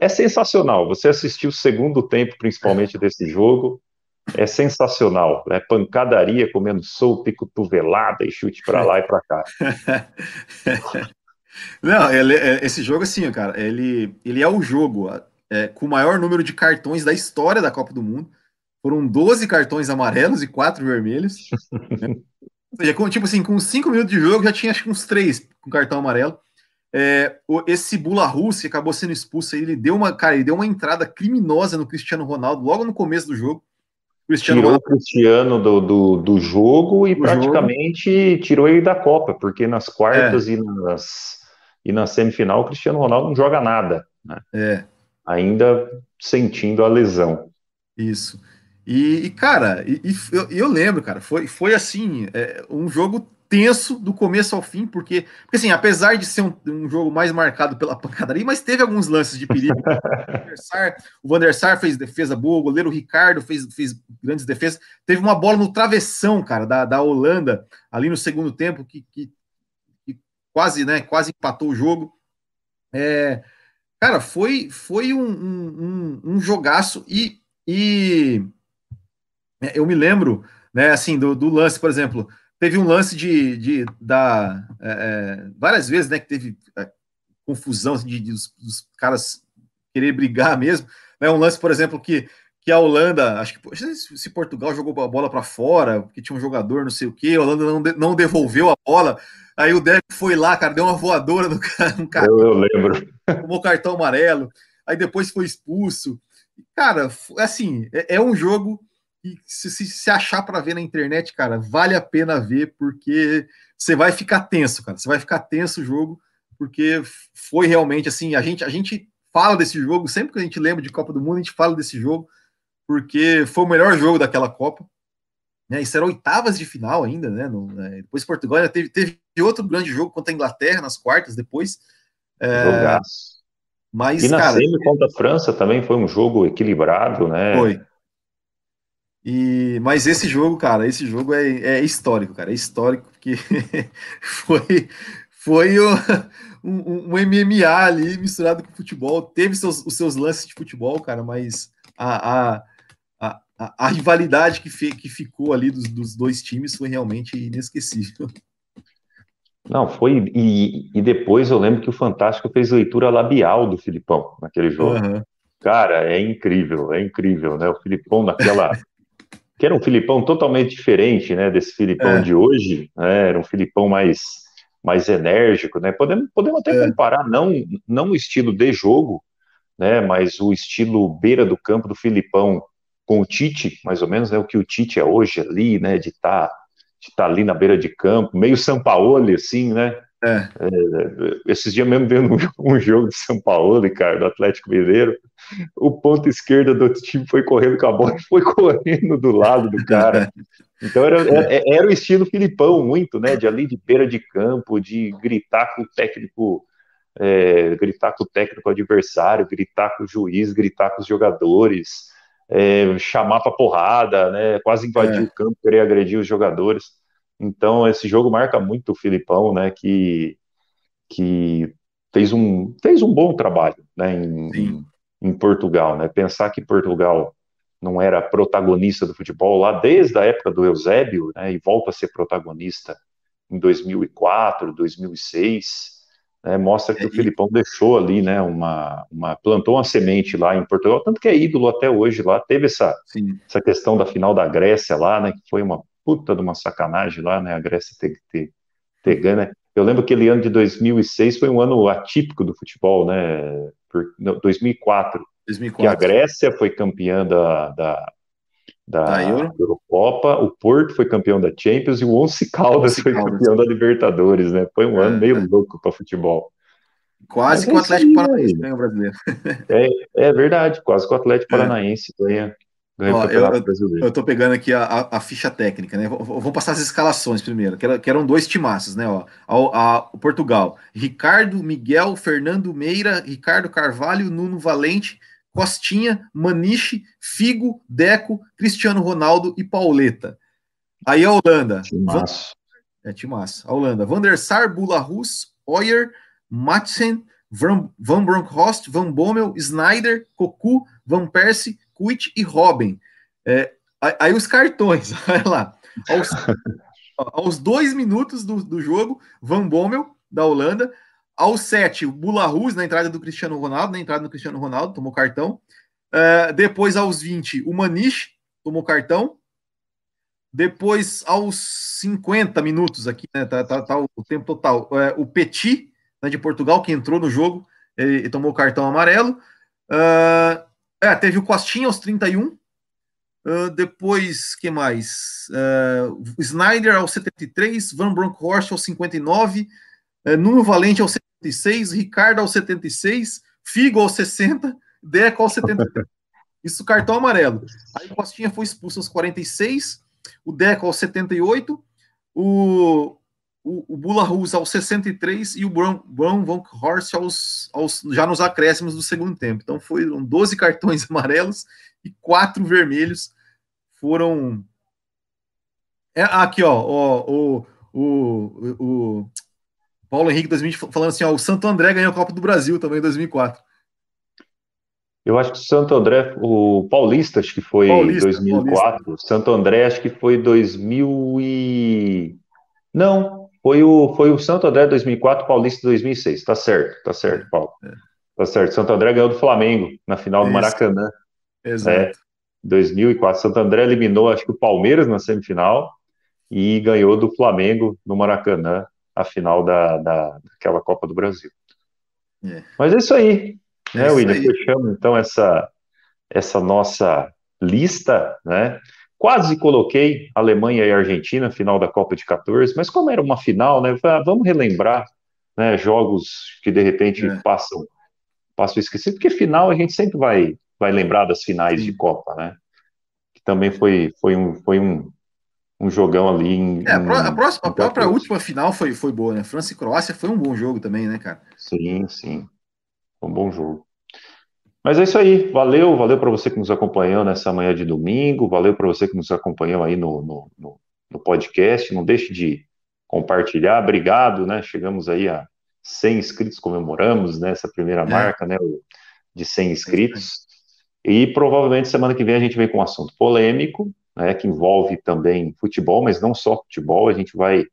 É sensacional. Você assistiu o segundo tempo, principalmente desse jogo. É sensacional. É pancadaria, comendo sopa e cotovelada e chute pra lá e pra cá. Não, ele- é- esse jogo, assim, cara, ele, ele é o jogo é, com o maior número de cartões da história da Copa do Mundo. Foram 12 cartões amarelos e 4 vermelhos. né? Ou seja, com, tipo assim, com 5 minutos de jogo, já tinha acho que uns 3 com cartão amarelo. É, o- esse Bula Rus, que acabou sendo expulso, aí, ele deu uma, cara, ele deu uma entrada criminosa no Cristiano Ronaldo logo no começo do jogo. O Cristiano Tirou o Ronaldo, Cristiano do, do, do jogo e Do praticamente tirou ele da Copa, porque nas quartas e, nas, e na semifinal o Cristiano Ronaldo não joga nada, né? é, ainda sentindo a lesão. Isso. E, e, cara, e, e eu, eu lembro, cara, foi, foi assim, é, um jogo tenso do começo ao fim, porque, porque assim, apesar de ser um, um jogo mais marcado pela pancadaria, mas teve alguns lances de perigo. o Van der Sar- fez defesa boa, o goleiro Ricardo fez, fez grandes defesas. Teve uma bola no travessão, cara, da, da Holanda, ali no segundo tempo, que, que, que quase, né, quase empatou o jogo. É, cara, foi, foi um, um, um, um jogaço e, e é, eu me lembro, né, assim, do, do lance, por exemplo, teve um lance de, de da é, é, várias vezes, né, que teve é, confusão assim, de, de os, os caras querer brigar mesmo, né, um lance, por exemplo, que que a Holanda, acho que se Portugal jogou a bola para fora, porque tinha um jogador, não sei o que, a Holanda não, de- não devolveu a bola, aí o Deco foi lá, cara, deu uma voadora no cara, um cara Eu, eu lembro. tomou cartão amarelo, aí depois foi expulso. Cara, assim, é, é um jogo que se, se, se achar para ver na internet, cara, vale a pena ver, porque você vai ficar tenso, cara. Você vai ficar tenso o jogo, porque foi realmente assim, a gente, a gente fala desse jogo, sempre que a gente lembra de Copa do Mundo, a gente fala desse jogo, porque foi o melhor jogo daquela Copa. Né, isso era oitavas de final ainda, né? no- né, depois Portugal ainda teve, teve outro grande jogo contra a Inglaterra nas quartas depois. É, Jogaço. mas, E na cara, semi contra a França também foi um jogo equilibrado, né? Foi. E, mas esse jogo, cara, esse jogo é, é histórico, cara. É histórico porque foi, foi o- um, um MMA ali misturado com futebol. Teve seus, os seus lances de futebol, cara, mas a, a, a, a- rivalidade que, fe- que ficou ali dos, dos dois times foi realmente inesquecível. Não, foi. E, e depois eu lembro que o Fantástico fez leitura labial do Filipão naquele jogo. Aham. Cara, é incrível, é incrível, né? O Filipão naquela. Que era um Filipão totalmente diferente, né? Desse Filipão É. de hoje, né? Era um Filipão mais, mais enérgico, né? Podemos, podemos até É. comparar, não, não o estilo de jogo, né? Mas o estilo beira do campo do Filipão com o Tite, mais ou menos, né? O que o Tite é hoje ali, né? De estar de tá ali na beira de campo, meio Sampaoli, assim, né? É. Esses dias mesmo vendo um jogo de São Paulo, cara, do Atlético Mineiro, o ponto esquerda do outro time foi correndo com a bola e foi correndo do lado do cara. Então era, era, era o estilo Filipão, muito, né? De ali de beira de campo, de gritar com o técnico, é, gritar com o técnico adversário, gritar com o juiz, gritar com os jogadores, é, chamar pra porrada, né? Quase invadir É. o campo, querer agredir os jogadores. Então, esse jogo marca muito o Filipão, né? Que, que fez um, fez um bom trabalho né, em, em, Portugal. Né? Pensar que Portugal não era protagonista do futebol lá desde a época do Eusébio né, e volta a ser protagonista em 2004, 2006. Né, mostra que é, o Filipão deixou ali, né, uma, uma, plantou uma semente lá em Portugal, tanto que é ídolo até hoje lá, teve essa, essa questão da final da Grécia lá, né, que foi uma puta de uma sacanagem lá, né, a Grécia ter, ter, ter ganho, né, eu lembro que aquele ano de 2006 foi um ano atípico do futebol, né? Por, não, 2004, 2004, que a Grécia foi campeã da, da, da, da Eurocopa, o Porto foi campeão da Champions e o Once Caldas foi Caldas. campeão da Libertadores, né? Foi um é, ano meio é. louco para futebol. Quase que o Atlético Paranaense ganha o brasileiro. É, é verdade, quase que o Atlético é. Paranaense ganha, Ó, eu, eu tô pegando aqui a, a, a ficha técnica, né? Vamos passar as escalações primeiro, que, era, que eram dois timaços, né? Ó, a, a, Portugal, Ricardo, Miguel, Fernando Meira, Ricardo Carvalho, Nuno Valente, Costinha, Maniche, Figo, Deco, Cristiano Ronaldo e Pauleta. Aí a Holanda. Timaço. Van, é, timaço. A Holanda. Van der Sar, Bularus, Oyer, Matsen, Van, Van Bronckhorst, Van Bommel, Snyder, Cocu, Van Persie, Kuit e Robin. É, aí os cartões, olha lá. Aos, aos dois minutos do, do jogo, Van Bommel, da Holanda. Aos sete, o Bularus, na entrada do Cristiano Ronaldo, na entrada do Cristiano Ronaldo, tomou cartão. Uh, depois, aos 20, o Maniche tomou cartão. Depois, aos 50 minutos aqui, né? Tá, tá, tá o tempo total. Uh, o Petit, né, de Portugal, que entrou no jogo, ele tomou cartão amarelo. Uh, é, teve o Costinha aos 31. Uh, depois, que mais? Uh, Snyder aos 73, Van Bronckhorst aos 59, uh, Nuno Valente aos 76, Ricardo aos 76, Figo aos 60, Deco aos 73. Isso cartão amarelo. Aí o Costinha foi expulso aos 46, o Deco aos 78, o, o, o Bula Rus aos 63 e o Brown, Brown Von Horst aos, aos, já nos acréscimos do segundo tempo. Então foram 12 cartões amarelos e quatro vermelhos foram. É, aqui, ó, ó o, o, o Paulo Henrique 2020 falando assim: ó, o Santo André ganhou a Copa do Brasil também em 2004. Eu acho que o Santo André, o Paulista, acho que foi Paulista, 2004. Paulista. Santo André, acho que foi 2000 e... Não, foi o, foi o Santo André 2004, Paulista 2006. Tá certo, tá certo, Paulo. É. Tá certo. Santo André ganhou do Flamengo na final do Isso. Maracanã. Exato. É, 2004. Santo André eliminou, acho que o Palmeiras na semifinal e ganhou do Flamengo no Maracanã a final da, da, daquela Copa do Brasil. É. Mas é isso aí, é né, William? Fechamos então essa, essa nossa lista, né? Quase coloquei Alemanha e Argentina, final da Copa de 14, mas como era uma final, né? Ah, vamos relembrar né, jogos que de repente é. passam, passam esquecidos, porque final a gente sempre vai, vai lembrar das finais Sim. de Copa, né? Que também foi, foi, um, foi um, um jogão ali. Em, é, a, próxima, a própria última final foi, foi boa, né? França e Croácia foi um bom jogo também, né, cara? Sim, sim. Foi um bom jogo. Mas é isso aí, valeu, valeu para você que nos acompanhou nessa manhã de domingo, valeu para você que nos acompanhou aí no, no, no, no, podcast, não deixe de compartilhar, obrigado, né, chegamos aí a 100 inscritos, comemoramos, né, essa primeira é. marca, né, de 100 inscritos, e provavelmente semana que vem a gente vem com um assunto polêmico, né, que envolve também futebol, mas não só futebol, a gente vai,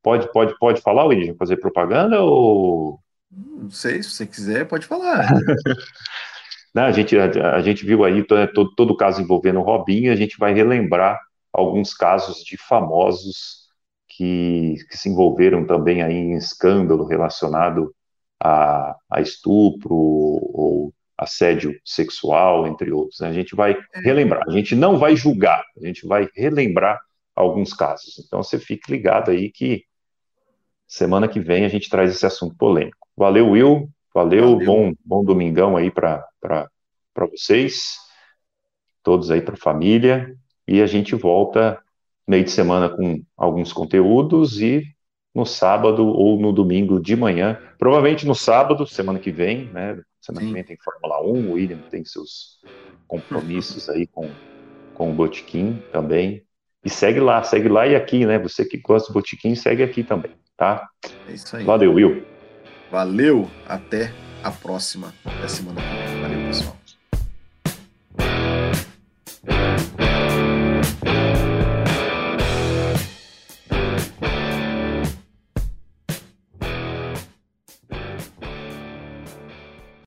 pode, pode, pode falar, William, fazer propaganda ou... Não sei, se você quiser, pode falar. Né? A, gente, a, a, gente viu aí todo, todo, todo o caso envolvendo o Robinho, a gente vai relembrar alguns casos de famosos que, que se envolveram também aí em escândalo relacionado a, a estupro ou assédio sexual, entre outros. Né? A gente vai é. relembrar, a gente não vai julgar, a gente vai relembrar alguns casos. Então você fique ligado aí que semana que vem a gente traz esse assunto polêmico. Valeu, Will. Valeu, Valeu. Bom, bom domingão aí para vocês, todos aí para a família, e a gente volta meio de semana com alguns conteúdos e no sábado ou no domingo de manhã, provavelmente no sábado, semana que vem, né? Semana que vem tem Fórmula 1, o William tem seus compromissos aí com, com o Botiquim também. E segue lá, segue lá e aqui, né? Você que gosta do Botiquim, segue aqui também, tá? É isso aí. Valeu, Will. Valeu, até a próxima da semana que vem. next.